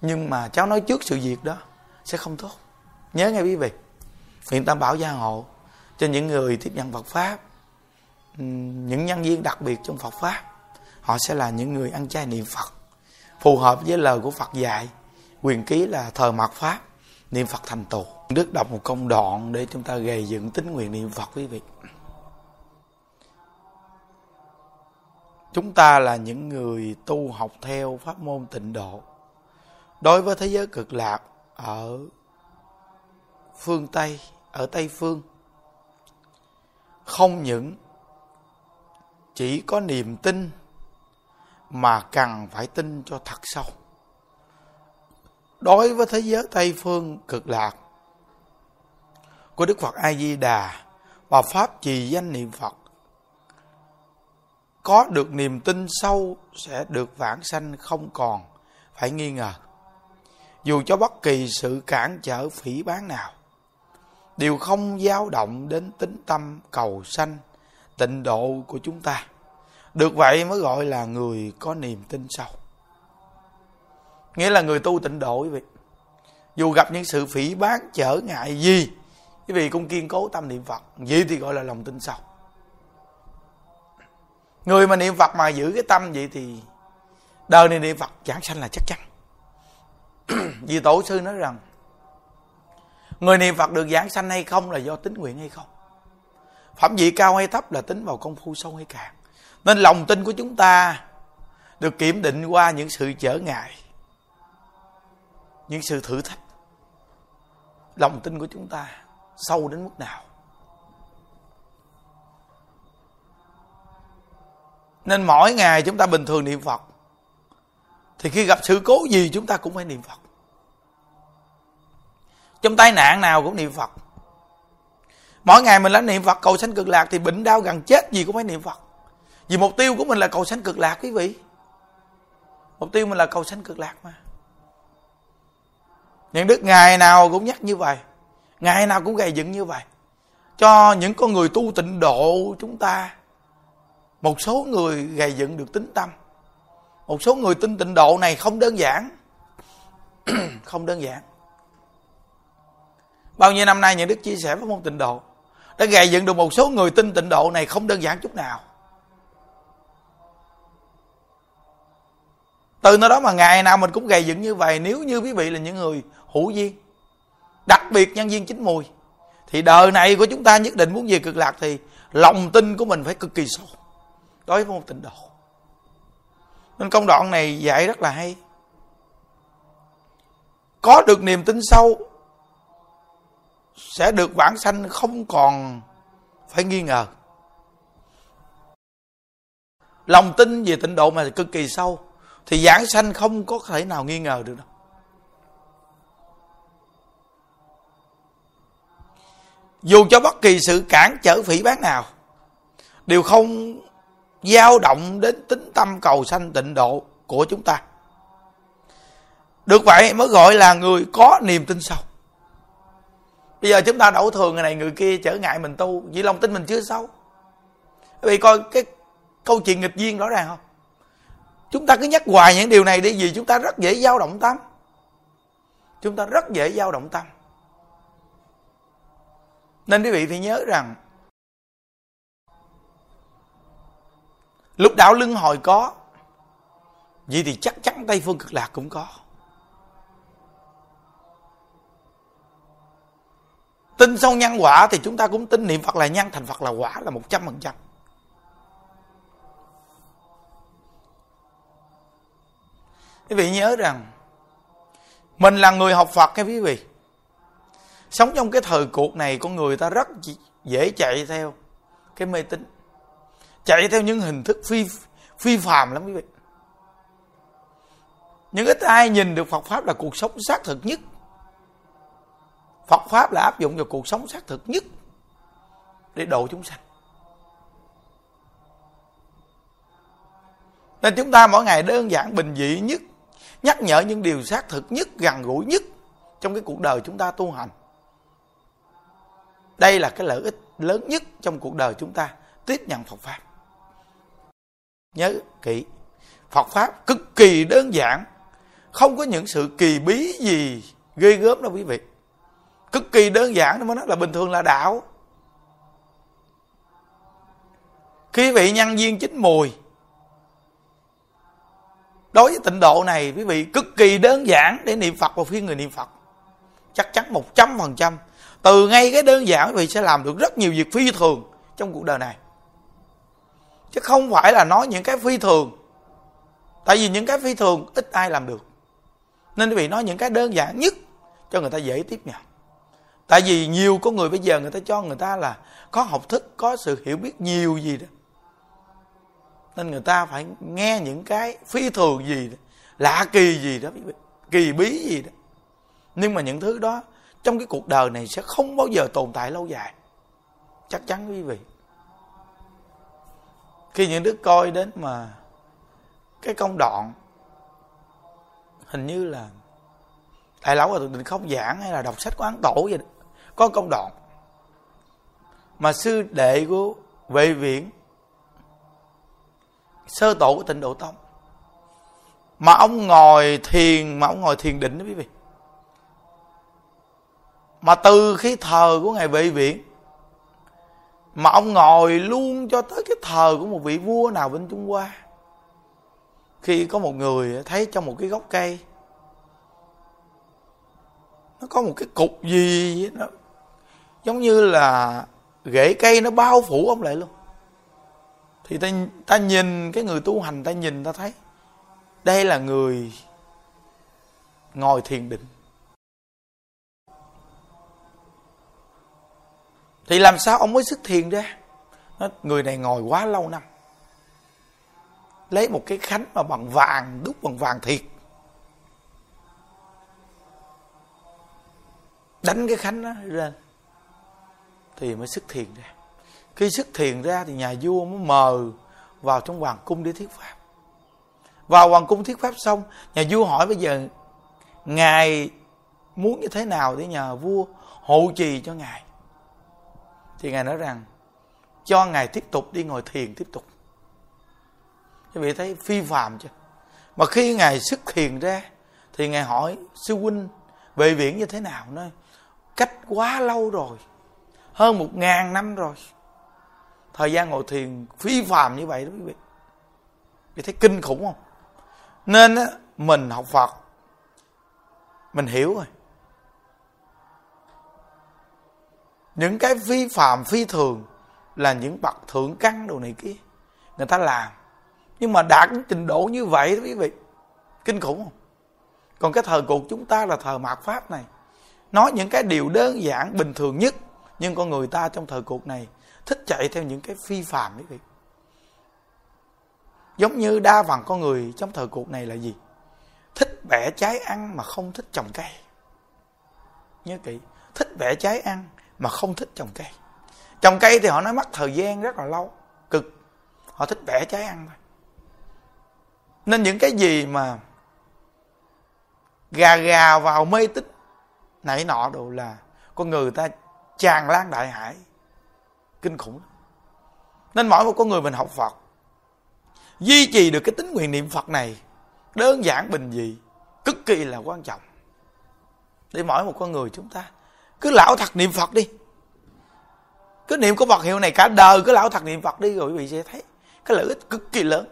S1: nhưng mà cháu nói trước sự việc đó sẽ không tốt. Nhớ nghe quý vị. Nguyện tam bảo gia hộ cho những người tiếp nhận phật pháp những nhân viên đặc biệt trong phật pháp họ sẽ là những người ăn chay niệm phật, phù hợp với lời của phật dạy. Quyền ký là thờ mạt pháp, niệm phật thành tựu. Đức đọc một công đoạn để chúng ta gầy dựng tính nguyện niệm phật, quý vị. Chúng ta là những người tu học theo pháp môn tịnh độ. Đối với thế giới cực lạc, ở phương tây, ở tây phương, không những chỉ có niềm tin mà cần phải tin cho thật sâu. Đối với thế giới tây phương cực lạc, của đức phật a di đà và pháp trì danh niệm phật, có được niềm tin sâu sẽ được vãng sanh không còn, phải nghi ngờ. Dù cho bất kỳ sự cản trở phỉ bán nào, đều không dao động đến tính tâm cầu sanh, tịnh độ của chúng ta được vậy mới gọi là người có niềm tin sâu. Nghĩa là người tu tịnh độ, quý vị. Dù gặp những sự phỉ báng, trở ngại gì, quý vị cũng kiên cố tâm niệm phật. Vậy thì gọi là lòng tin sâu. Người mà niệm phật mà giữ cái tâm vậy thì đời này niệm phật giảng sanh là chắc chắn. Vì tổ sư nói rằng, người niệm phật được giảng sanh hay không là do tính nguyện hay không? Phẩm vị cao hay thấp là tính vào công phu sâu hay cạn nên lòng tin của chúng ta được kiểm định qua những sự trở ngại, những sự thử thách. Lòng tin của chúng ta sâu đến mức nào? Nên mỗi ngày chúng ta bình thường niệm phật, thì khi gặp sự cố gì chúng ta cũng phải niệm phật. Trong tai nạn nào cũng niệm phật. Mỗi ngày mình lãnh niệm phật, cầu sanh cực lạc thì bệnh đau gần chết gì cũng phải niệm phật vì mục tiêu của mình là cầu sanh cực lạc quý vị. Mục tiêu mình là cầu sanh cực lạc mà. Những đức ngày nào cũng nhắc như vậy. Ngày nào cũng gầy dựng như vậy. Cho những con người tu tịnh độ chúng ta, một số người gầy dựng được tính tâm. Một số người tin tịnh độ này không đơn giản. Không đơn giản. Bao nhiêu năm nay những đức chia sẻ với môn tịnh độ đã gầy dựng được một số người tin tịnh độ này không đơn giản chút nào. Từ nơi đó mà ngày nào mình cũng gầy dựng như vậy, nếu như quý vị là những người hữu duyên, đặc biệt nhân viên chín mùi, thì đời này của chúng ta nhất định muốn về cực lạc thì lòng tin của mình phải cực kỳ sâu đối với một tịnh độ. Nên công đoạn này dạy rất là hay. Có được niềm tin sâu, sẽ được vãng sanh, không còn phải nghi ngờ. Lòng tin về tịnh độ mà cực kỳ sâu thì giảng sanh không có thể nào nghi ngờ được đâu. Dù cho bất kỳ sự cản trở phỉ bán nào, đều không dao động đến tính tâm cầu sanh tịnh độ của chúng ta. Được vậy mới gọi là người có niềm tin sâu. Bây giờ chúng ta đổ thường người này người kia trở ngại mình tu vì lòng tin mình chưa sâu. Vì coi cái câu chuyện nghịch duyên rõ ràng không? Chúng ta cứ nhắc hoài những điều này đi, vì chúng ta rất dễ dao động tâm. Chúng ta rất dễ dao động tâm. Nên quý vị phải nhớ rằng, lúc đạo lưng hồi có, vậy thì chắc chắn tây phương cực lạc cũng có. Tin sâu nhân quả thì chúng ta cũng tin niệm phật là nhân, thành phật là quả là một trăm phần trăm. Quý vị nhớ rằng, mình là người học phật nha quý vị. Sống trong cái thời cuộc này, con người ta rất dễ chạy theo cái mê tín, chạy theo những hình thức phi phi phàm lắm quý vị. Những ít ai nhìn được Phật pháp là cuộc sống xác thực nhất. Phật pháp là áp dụng vào cuộc sống xác thực nhất để độ chúng sanh. Nên chúng ta mỗi ngày đơn giản, bình dị nhất nhắc nhở những điều xác thực nhất, gần gũi nhất trong cái cuộc đời chúng ta tu hành. Đây là cái lợi ích lớn nhất trong cuộc đời chúng ta, tiếp nhận Phật pháp. Nhớ kỹ, Phật pháp cực kỳ đơn giản, không có những sự kỳ bí gì ghê gớm đâu quý vị. Cực kỳ đơn giản nó mới nói là bình thường là đạo. Khi vị nhân viên chín mùi đối với tịnh độ này, quý vị, cực kỳ đơn giản để niệm phật. Và phiên người niệm phật, chắc chắn một trăm phần trăm, từ ngay cái đơn giản, quý vị sẽ làm được rất nhiều việc phi thường trong cuộc đời này. Chứ không phải là nói những cái phi thường. Tại vì những cái phi thường, ít ai làm được. Nên quý vị nói những cái đơn giản nhất cho người ta dễ tiếp nhận. Tại vì nhiều con người bây giờ, người ta cho người ta là có học thức, có sự hiểu biết nhiều gì đó nên người ta phải nghe những cái phi thường gì đó, lạ kỳ gì đó kỳ bí gì đó. Nhưng mà những thứ đó trong cái cuộc đời này sẽ không bao giờ tồn tại lâu dài. Chắc chắn quý vị. Khi những đứa coi đến mà cái công đoạn hình như là đại lão là định không giảng hay là đọc sách của án tổ vậy đó. có công đoạn. Mà sư đệ của vệ viện sơ tổ của tịnh độ tông. Mà ông ngồi thiền, mà ông ngồi thiền định đó quý vị. Mà từ khi thờ của ngài vệ viện, mà ông ngồi luôn cho tới cái thờ của một vị vua nào bên trung hoa. Khi có một người thấy trong một cái gốc cây, nó có một cái cục gì, nó giống như là rễ cây nó bao phủ ông lại luôn thì ta, ta nhìn cái người tu hành ta nhìn ta thấy đây là người ngồi thiền định. Thì làm sao ông mới xuất thiền ra? Nó, người này ngồi quá lâu năm. Lấy một cái khánh mà bằng vàng đúc bằng vàng thiệt. Đánh cái khánh đó lên. Thì mới xuất thiền ra khi xuất thiền ra thì nhà vua mới mời vào trong hoàng cung để thuyết pháp. Vào hoàng cung thuyết pháp xong, nhà vua hỏi bây giờ ngài muốn như thế nào để nhờ vua hộ trì cho ngài? Thì ngài nói rằng, cho ngài tiếp tục đi ngồi thiền tiếp tục. Quý vị thấy phi phạm chưa? Mà khi ngài xuất thiền ra thì ngài hỏi, sư huynh về viễn như thế nào? Nói, cách quá lâu rồi, hơn một ngàn năm rồi thời gian ngồi thiền phi phàm như vậy đó quý vị. Vì thấy kinh khủng không? Nên á, mình học phật mình hiểu rồi. Những cái phi phàm phi thường là những bậc thượng căn đồ này kia người ta làm. Nhưng mà đạt đến trình độ như vậy đó quý vị kinh khủng không? Còn cái thời cuộc chúng ta là thời mạt pháp này nói những cái điều đơn giản bình thường nhất nhưng con người ta trong thời cuộc này thích chạy theo những cái phi phàm quý vị giống như đa phần con người trong thời cuộc này là gì? Thích bẻ trái ăn mà không thích trồng cây. Nhớ kỹ, thích bẻ trái ăn mà không thích trồng cây. Trồng cây thì họ nói mất thời gian rất là lâu, cực. Họ thích bẻ trái ăn thôi. Nên những cái gì mà gà gà vào mê tín nãy nọ đồ là con người ta tràn lan đại hải kinh khủng nên mỗi một con người mình học phật, duy trì được cái tính nguyện niệm phật này, đơn giản, bình dị, cực kỳ là quan trọng. Để mỗi một con người chúng ta cứ lão thật niệm phật đi. Cứ niệm của vật hiệu này cả đời cứ lão thật niệm phật đi rồi quý vị sẽ thấy cái lợi ích cực kỳ lớn.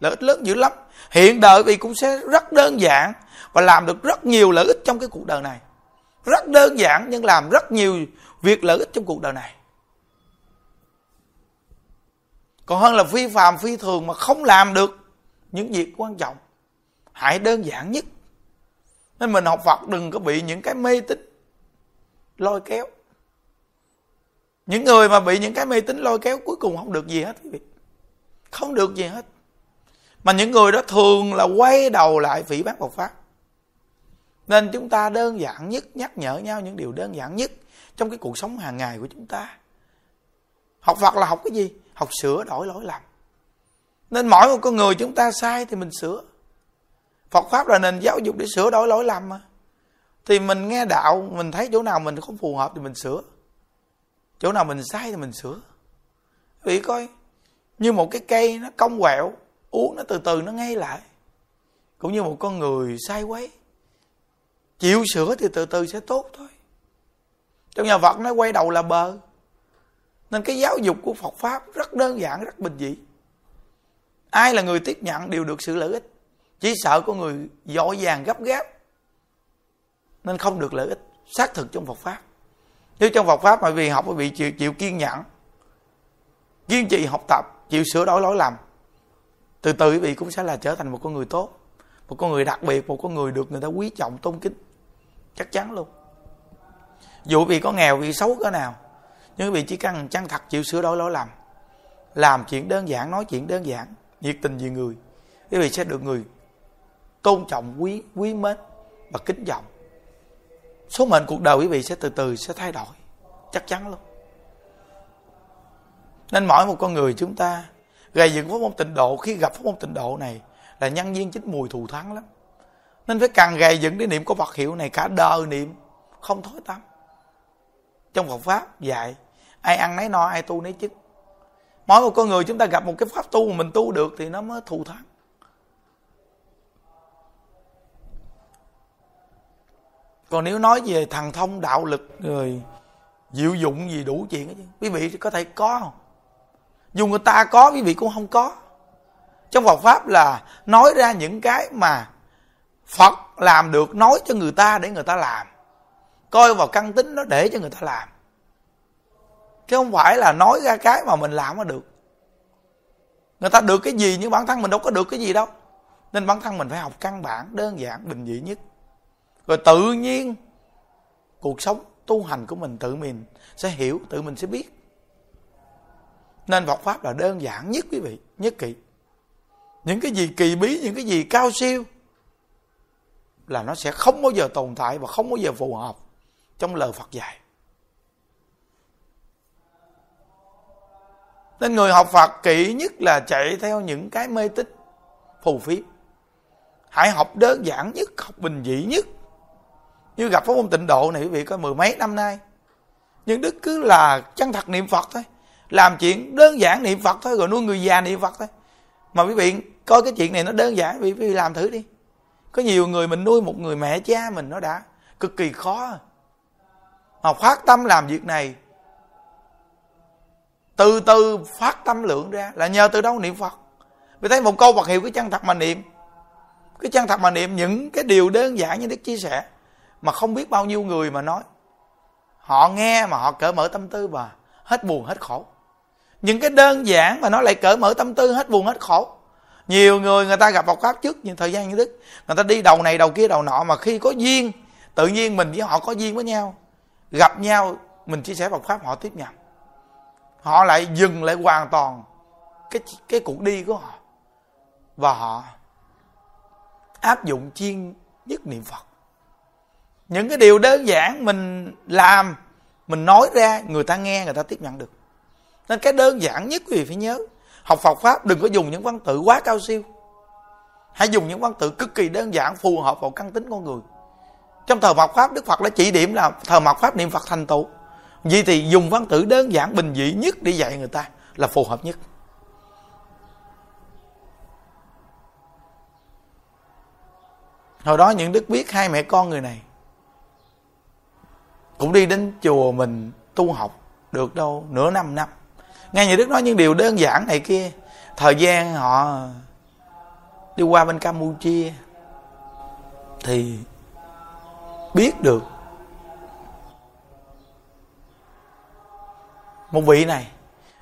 S1: Lợi ích lớn dữ lắm. Hiện đời vì cũng sẽ rất đơn giản và làm được rất nhiều lợi ích trong cái cuộc đời này. Rất đơn giản nhưng làm rất nhiều việc lợi ích trong cuộc đời này. Còn hơn là phi phàm phi thường mà không làm được những việc quan trọng. Hãy đơn giản nhất. Nên mình học phật đừng có bị những cái mê tín lôi kéo. Những người mà bị những cái mê tín lôi kéo cuối cùng không được gì hết quý vị. Không được gì hết. Mà những người đó thường là quay đầu lại phỉ bác Phật pháp nên chúng ta đơn giản nhất, nhắc nhở nhau những điều đơn giản nhất trong cái cuộc sống hàng ngày của chúng ta. Học Phật là học cái gì? Học sửa đổi lỗi lầm. Nên mỗi một con người chúng ta sai thì mình sửa. Phật pháp là nền giáo dục để sửa đổi lỗi lầm mà. Thì mình nghe đạo, mình thấy chỗ nào mình không phù hợp thì mình sửa. Chỗ nào mình sai thì mình sửa. Vì coi, như một cái cây nó cong quẹo, uống nó từ từ nó ngay lại. Cũng như một con người sai quấy. Chịu sửa thì từ từ sẽ tốt thôi. Trong nhà Phật nó quay đầu là bờ nên cái giáo dục của Phật Pháp rất đơn giản, rất bình dị. Ai là người tiếp nhận đều được sự lợi ích. Chỉ sợ có người dội vàng gấp gáp. Nên không được lợi ích. Xác thực trong Phật Pháp. Nếu trong Phật Pháp mà vì học bị chịu, chịu kiên nhẫn. Kiên trì học tập, chịu sửa đổi lỗi lầm. Từ từ quý vị cũng sẽ là trở thành một con người tốt. Một con người đặc biệt, một con người được người ta quý trọng, tôn kính. Chắc chắn luôn. Dù vì có nghèo, vì xấu cỡ nào nhưng quý vị chỉ cần chân thật chịu sửa đổi lỗi lầm, làm chuyện đơn giản, nói chuyện đơn giản, nhiệt tình vì người, quý vị sẽ được người tôn trọng, quý quý mến và kính trọng. Số mệnh cuộc đời quý vị sẽ từ từ, sẽ thay đổi, chắc chắn luôn. Nên mỗi một con người chúng ta gây dựng pháp môn tịnh độ, khi gặp pháp môn tịnh độ này là nhân viên chính mùi thù thắng lắm. Nên phải càng gầy dựng cái niệm có Phật hiệu này cả đời niệm không thối tâm trong Phật pháp dạy ai ăn nấy no, ai tu nấy chức mỗi một con người chúng ta gặp một cái pháp tu mà mình tu được thì nó mới thù thắng. Còn nếu nói về thần thông, đạo lực người diệu dụng gì đủ chuyện chứ. Quý vị có thể có không? Dù người ta có, quý vị cũng không có. Trong Phật pháp là nói ra những cái mà Phật làm được, nói cho người ta để người ta làm. Coi vào căn tính nó để cho người ta làm chứ không phải là nói ra cái mà mình làm mà được. Người ta được cái gì nhưng bản thân mình đâu có được cái gì đâu. Nên bản thân mình phải học căn bản, đơn giản, bình dị nhất. Rồi tự nhiên, cuộc sống tu hành của mình tự mình sẽ hiểu, tự mình sẽ biết. Nên Phật pháp là đơn giản nhất, quý vị, nhất kỳ những cái gì kỳ bí, những cái gì cao siêu là nó sẽ không bao giờ tồn tại và không bao giờ phù hợp trong lời Phật dạy. Nên người học Phật kỹ nhất là chạy theo những cái mê tín, phù phiếm. Hãy học đơn giản nhất, học bình dị nhất. Như gặp pháp môn tịnh độ này, quý vị có mười mấy năm nay. Nhưng đức cứ là chân thật niệm phật thôi. Làm chuyện đơn giản niệm phật thôi, rồi nuôi người già niệm phật thôi. Mà quý vị coi cái chuyện này nó đơn giản, quý vị làm thử đi. Có nhiều người mình nuôi một người mẹ cha mình nó đã cực kỳ khó. Mà phát tâm làm việc này từ từ phát tâm lượng ra là nhờ từ đâu niệm phật. Vì thấy một câu Phật hiệu cái chân thật mà niệm. Cái chân thật mà niệm, những cái điều đơn giản như đức chia sẻ, mà không biết bao nhiêu người mà nói. Họ nghe mà họ cởi mở tâm tư và hết buồn hết khổ. Những cái đơn giản mà nó lại cởi mở tâm tư, hết buồn hết khổ. Nhiều người người ta gặp Phật pháp trước những thời gian như đức. Người ta đi đầu này, đầu kia, đầu nọ, mà khi có duyên, tự nhiên mình với họ có duyên với nhau, gặp nhau, mình chia sẻ Phật pháp, họ tiếp nhận họ lại dừng lại hoàn toàn cái cái cuộc đi của họ. Và họ áp dụng chiên nhất niệm Phật. Những cái điều đơn giản mình làm, mình nói ra, người ta nghe, người ta tiếp nhận được. Nên cái đơn giản nhất quý vị phải nhớ, học Phật pháp đừng có dùng những văn tự quá cao siêu. Hãy dùng những văn tự cực kỳ đơn giản, phù hợp vào căn tính con người. Trong thờ mật pháp, Đức Phật đã chỉ điểm là thờ mật pháp niệm Phật thành tựu vì thì dùng văn tự đơn giản, bình dị nhất để dạy người ta là phù hợp nhất. Hồi đó những đức biết hai mẹ con người này. Cũng đi đến chùa mình tu học được đâu nửa năm năm. Nghe nhà đức nói những điều đơn giản này kia, thời gian họ đi qua bên campuchia thì biết được một vị này,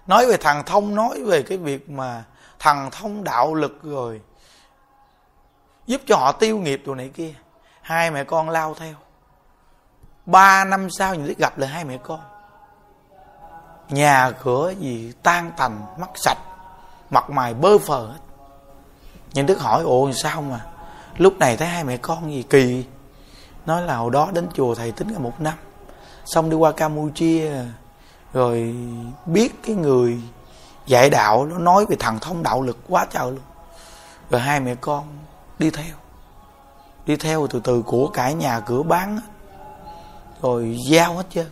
S1: nói về thằng thông, nói về cái việc mà thằng thông đạo lực rồi, giúp cho họ tiêu nghiệp đồ này kia. Hai mẹ con lao theo. Ba năm sau nhìn thấy gặp lại hai mẹ con. Nhà cửa gì tan tành, mất sạch, mặt mày bơ phờ hết. Những đức hỏi, ồ, sao mà lúc này thấy hai mẹ con gì kỳ? Nói là hồi đó đến chùa thầy tính là một năm. Xong đi qua campuchia rồi biết cái người dạy đạo nó nói về thần thông đạo lực quá trời luôn. Rồi hai mẹ con đi theo. Đi theo từ từ của cải nhà cửa bán rồi giao hết trơn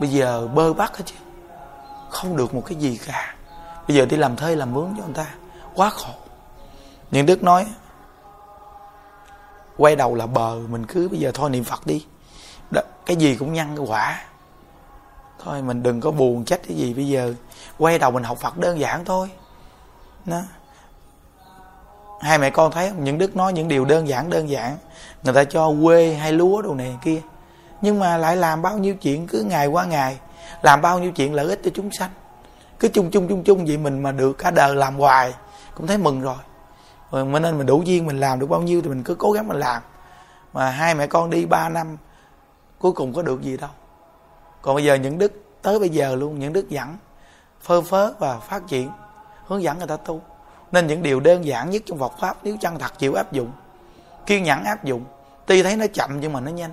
S1: bây giờ bơ bắt hết chứ. Không được một cái gì cả. Bây giờ đi làm thuê làm mướn cho người ta. Quá khổ. Nhưng đức nói quay đầu là bờ mình cứ bây giờ thôi niệm phật đi. Đó, cái gì cũng nhân cái quả thôi, mình đừng có buồn trách cái gì bây giờ. Quay đầu mình học phật đơn giản thôi. Đó. Hai mẹ con thấy không những đức nói những điều đơn giản đơn giản. Người ta cho quê hay lúa đồ này kia. Nhưng mà lại làm bao nhiêu chuyện cứ ngày qua ngày. Làm bao nhiêu chuyện lợi ích cho chúng sanh. Cứ chung chung chung chung vậy mình mà được cả đời làm hoài, cũng thấy mừng rồi. Mình nên mình đủ duyên mình làm được bao nhiêu thì mình cứ cố gắng mình làm. Mà hai mẹ con đi ba năm, cuối cùng có được gì đâu còn bây giờ những đức tới bây giờ luôn những đức dẫn phơ phớ và phát triển hướng dẫn người ta tu. Nên những điều đơn giản nhất trong Phật pháp nếu chân thật chịu áp dụng kiên nhẫn áp dụng tuy thấy nó chậm nhưng mà nó nhanh.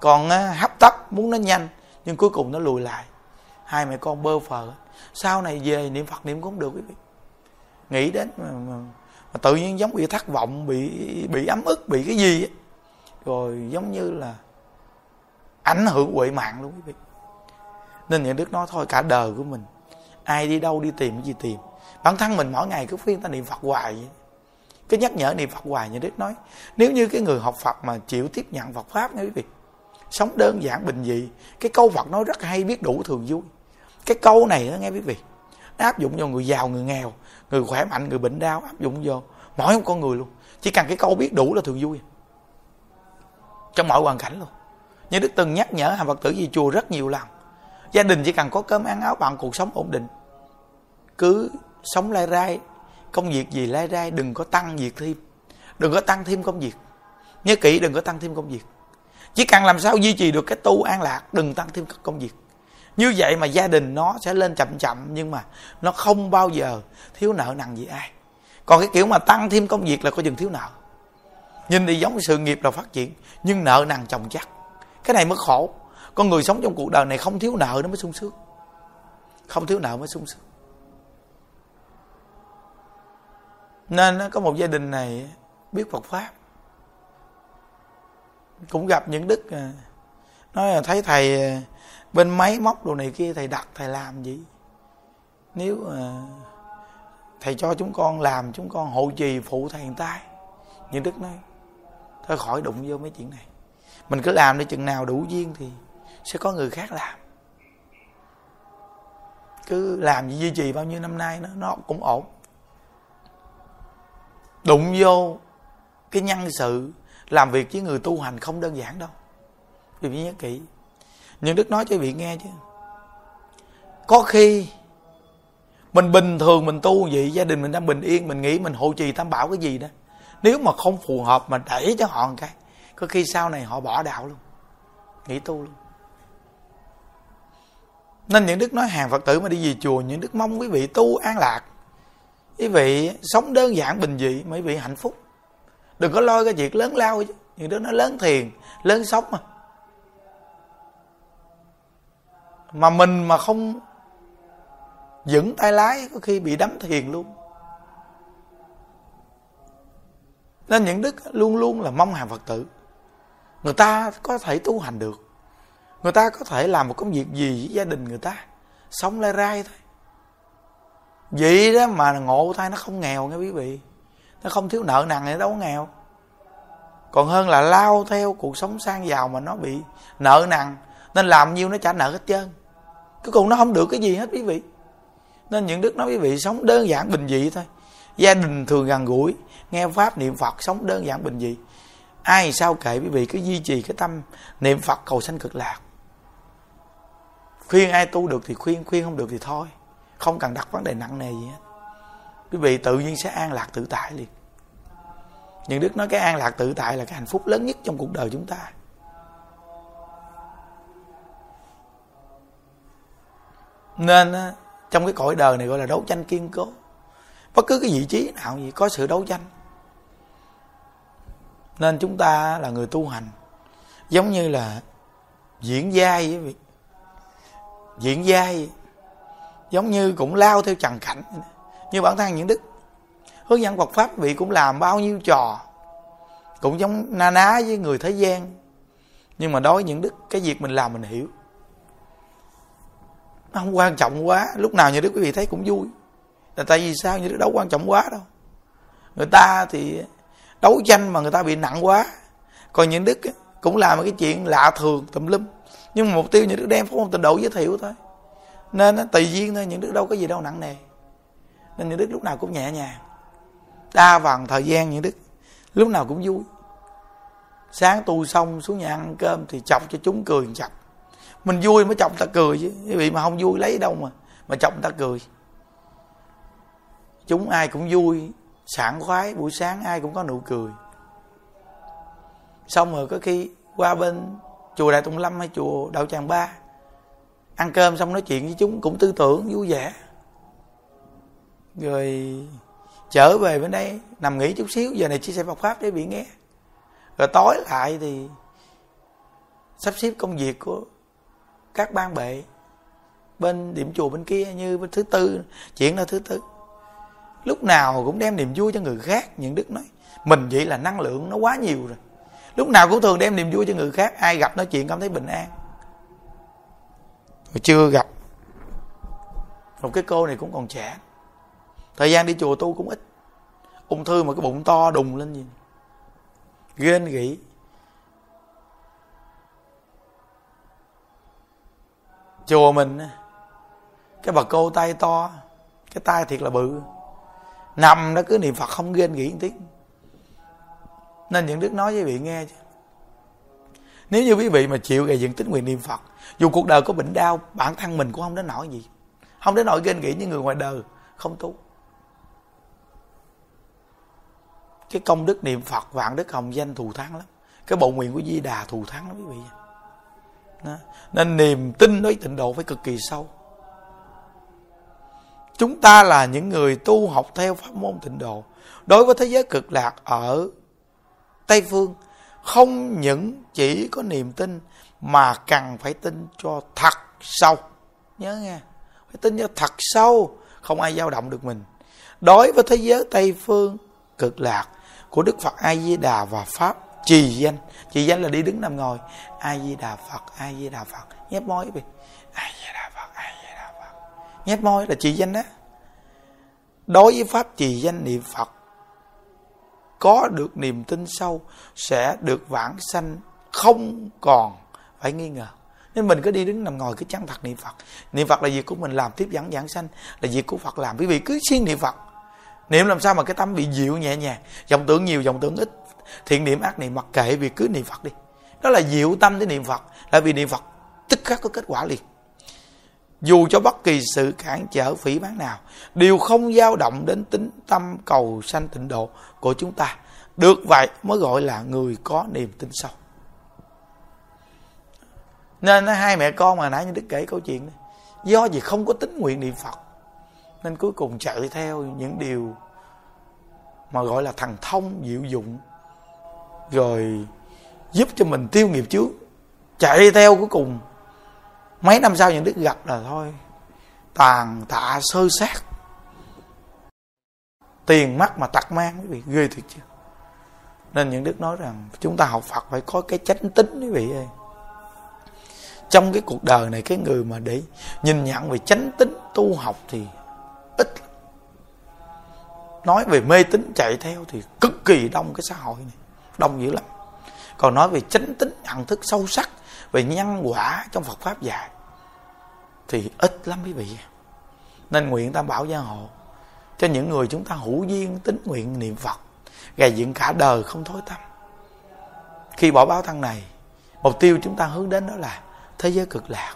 S1: Còn à, hấp tấp muốn nó nhanh nhưng cuối cùng nó lùi lại. Hai mẹ con bơ phờ sau này về niệm phật niệm cũng được quý vị. Nghĩ đến mà, mà, mà tự nhiên giống bị thất vọng bị bị ấm ức bị cái gì ấy. rồi giống như là ảnh hưởng huệ mạng luôn quý vị nên những đức nói thôi, cả đời của mình. Ai đi đâu, đi tìm cái gì tìm. Bản thân mình mỗi ngày cứ khuyên ta niệm phật hoài vậy. Cái nhắc nhở niệm phật hoài như đức nói, nếu như cái người học phật mà chịu tiếp nhận phật pháp nha quý vị, sống đơn giản, bình dị, cái câu phật nói rất hay, biết đủ thường vui. Cái câu này đó nghe quý vị, nó áp dụng cho người giàu, người nghèo, người khỏe mạnh, người bệnh đau, áp dụng vô mỗi một con người luôn. Chỉ cần cái câu biết đủ là thường vui. Trong mọi hoàn cảnh luôn. Như đức từng nhắc nhở hàng phật tử gì chùa rất nhiều lần gia đình chỉ cần có cơm, ăn áo bằng cuộc sống ổn định. Cứ sống lai rai, công việc gì lai rai, đừng có tăng việc thêm. Đừng có tăng thêm công việc. Nhớ kỹ, đừng có tăng thêm công việc. Chỉ cần làm sao duy trì được cái tu an lạc, đừng tăng thêm các công việc. Như vậy mà gia đình nó sẽ lên chậm chậm, nhưng mà nó không bao giờ thiếu nợ nặng gì ai. Còn cái kiểu mà tăng thêm công việc là có chừng thiếu nợ. Nhìn đi giống sự nghiệp là phát triển, nhưng nợ nặng chồng chắc. Cái này mới khổ con người sống trong cuộc đời này không thiếu nợ nó mới sung sướng. Không thiếu nợ mới sung sướng. Nên có một gia đình này biết Phật pháp. Cũng gặp những đức à, nói là thấy thầy à, bên máy móc đồ này kia, thầy đặt, thầy làm gì? Nếu à, thầy cho chúng con làm, chúng con hộ trì, phụ thầy tay. Những đức nói, thôi khỏi đụng vô mấy chuyện này. Mình cứ làm đi, chừng nào đủ duyên thì sẽ có người khác làm. Cứ làm gì duy trì bao nhiêu năm nay nó nó cũng ổn. Đụng vô cái nhân sự, làm việc với người tu hành không đơn giản đâu. Vì vị nhớ kỹ. Nhưng đức nói cho vị nghe chứ. Có khi mình bình thường mình tu vậy, gia đình mình đang bình yên, mình nghĩ mình hộ trì tam bảo cái gì đó. Nếu mà không phù hợp mà đẩy cho họ một cái, có khi sau này họ bỏ đạo luôn, nghỉ tu luôn nên những đức nói hàng phật tử mà đi về chùa, những đức mong quý vị tu an lạc. Quý vị sống đơn giản, bình dị mấy vị hạnh phúc. Đừng có lôi cái việc lớn lao chứ. Những đứa nó lớn thiền, lớn sống mà. Mà mình mà không vững tay lái, có khi bị đắm thiền luôn. Nên những đức luôn luôn là mong hàng phật tử. Người ta có thể tu hành được người ta có thể làm một công việc gì với gia đình người ta, sống lai rai thôi. Vậy đó mà ngộ thai nó không nghèo nghe quý vị. Nó không thiếu nợ nặng thì đâu có nghèo. Còn hơn là lao theo cuộc sống sang giàu mà nó bị nợ nặng, nên làm nhiêu nó trả nợ hết trơn. Cuối cùng nó không được cái gì hết quý vị. Nên những đức nói quý vị sống đơn giản bình dị thôi. Gia đình thường gần gũi, nghe pháp niệm phật sống đơn giản bình dị. Ai sao kệ quý vị, cứ duy trì cái tâm niệm phật cầu sanh cực lạc khuyên ai tu được thì khuyên khuyên không được thì thôi. Không cần đặt vấn đề nặng nề gì hết. Quý vị tự nhiên sẽ an lạc tự tại liền. Nhưng đức nói cái an lạc tự tại là cái hạnh phúc lớn nhất trong cuộc đời chúng ta. Nên trong cái cõi đời này gọi là đấu tranh kiên cố. Bất cứ cái vị trí nào gì có sự đấu tranh. Nên chúng ta là người tu hành. Giống như là diễn giai với diện diễn giai, giống như cũng lao theo trần cảnh như bản thân những đức, hướng dẫn Phật pháp vị cũng làm bao nhiêu trò, cũng giống na ná với người thế gian. Nhưng mà đối với những đức, cái việc mình làm mình hiểu. Nó không quan trọng quá, lúc nào như đức quý vị thấy cũng vui. Là tại vì sao như đức đâu quan trọng quá đâu. Người ta thì đấu tranh mà người ta bị nặng quá. Còn những đức cũng làm cái chuyện lạ thường tùm lum nhưng mà mục tiêu những đứa đem phúc một tình độ giới thiệu thôi. Nên tùy duyên thôi, những đứa đâu có gì đâu nặng nề. Nên những đức lúc nào cũng nhẹ nhàng. Đa phần thời gian những đức lúc nào cũng vui. Sáng tu xong xuống nhà ăn cơm thì chọc cho chúng cười chọc mình vui mới chọc ta cười chứ. Quý vị mà không vui lấy đâu mà mà chọc ta cười. Chúng ai cũng vui, sảng khoái, buổi sáng ai cũng có nụ cười. Xong rồi có khi qua bên chùa đại tùng lâm hay chùa đạo tràng ba? Ăn cơm xong nói chuyện với chúng cũng tư tưởng, vui vẻ. Rồi trở về bên đây, nằm nghỉ chút xíu, giờ này chia sẻ Phật pháp để bị nghe. Rồi tối lại thì sắp xếp công việc của các ban bệ bên điểm chùa bên kia như bên thứ tư chuyện là thứ tư. Lúc nào cũng đem niềm vui cho người khác, những đức nói. Mình vậy là năng lượng nó quá nhiều rồi lúc nào cũng thường đem niềm vui cho người khác. Ai gặp nói chuyện cảm thấy bình an. Rồi chưa gặp, một cái cô này cũng còn trẻ. Thời gian đi chùa tu cũng ít. Ung thư mà cái bụng to đùng lên gì ghen gỉ chùa mình cái bà cô tay to, cái tay thiệt là bự. Nằm đó cứ niệm phật không ghen ghỉ một tiếng nên những đức nói với vị nghe chứ. Nếu như quý vị mà chịu gây dựng tính nguyện niệm phật, dù cuộc đời có bệnh đau, bản thân mình cũng không đến nổi gì. Không đến nỗi ghen nghĩ như người ngoài đời, không tu cái công đức niệm phật, vạn đức hồng danh thù thắng lắm. Cái bộ nguyện của di đà thù thắng lắm quý vị. Đó. nên niềm tin đối tịnh độ phải cực kỳ sâu. Chúng ta là những người tu học theo pháp môn tịnh độ. Đối với thế giới cực lạc ở tây phương, không những chỉ có niềm tin mà cần phải tin cho thật sâu. Nhớ nghe, phải tin cho thật sâu, không ai dao động được mình. Đối với thế giới tây phương, cực lạc, của đức phật a di đà và pháp, trì danh. Trì danh là đi đứng nằm ngồi. A di đà phật a di đà phật nhép môi đi. A di đà phật a di đà phật nhép môi là trì danh đó. Đối với pháp, trì danh niệm phật có được niềm tin sâu sẽ được vãng sanh không còn. Phải nghi ngờ. Nên mình cứ đi đứng nằm ngồi, cứ chăng thật niệm phật. Niệm phật là việc của mình làm tiếp dẫn, giảng sanh, là việc của phật làm. Quý vị cứ xuyên niệm phật. Niệm làm sao mà cái tâm bị dịu nhẹ nhàng? Dòng tưởng nhiều, dòng tưởng ít. Thiện niệm, ác niệm, mặc kệ, vì cứ niệm phật đi. Đó là dịu tâm để niệm phật. Là vì niệm phật, tức khắc có kết quả liền dù cho bất kỳ sự cản trở phỉ bán nào đều không dao động đến tính tâm cầu sanh tịnh độ của chúng ta. Được vậy mới gọi là người có niềm tin sâu. Nên hai mẹ con mà nãy như đức kể câu chuyện này, do gì không có tính nguyện niệm phật nên cuối cùng chạy theo những điều mà gọi là thần thông diệu dụng rồi giúp cho mình tiêu nghiệp trước. Chạy theo cuối cùng mấy năm sau những đức gặp là thôi. Tàn tạ sơ sát tiền mắt mà tặc mang, quý vị, ghê thiệt chưa nên những đức nói rằng chúng ta học phật phải có cái chánh tính, quý vị ơi. Trong cái cuộc đời này, cái người mà để nhìn nhận về chánh tính tu học thì ít nói về mê tín chạy theo thì cực kỳ đông cái xã hội này. Đông dữ lắm. Còn nói về chánh tính, nhận thức sâu sắc về nhân quả trong Phật pháp dạy thì ít lắm quý vị. Nên nguyện tam bảo gia hộ cho những người chúng ta hữu duyên tính nguyện niệm Phật gầy dựng cả đời không thối tâm khi bỏ báo thân này, mục tiêu chúng ta hướng đến đó là thế giới cực lạc.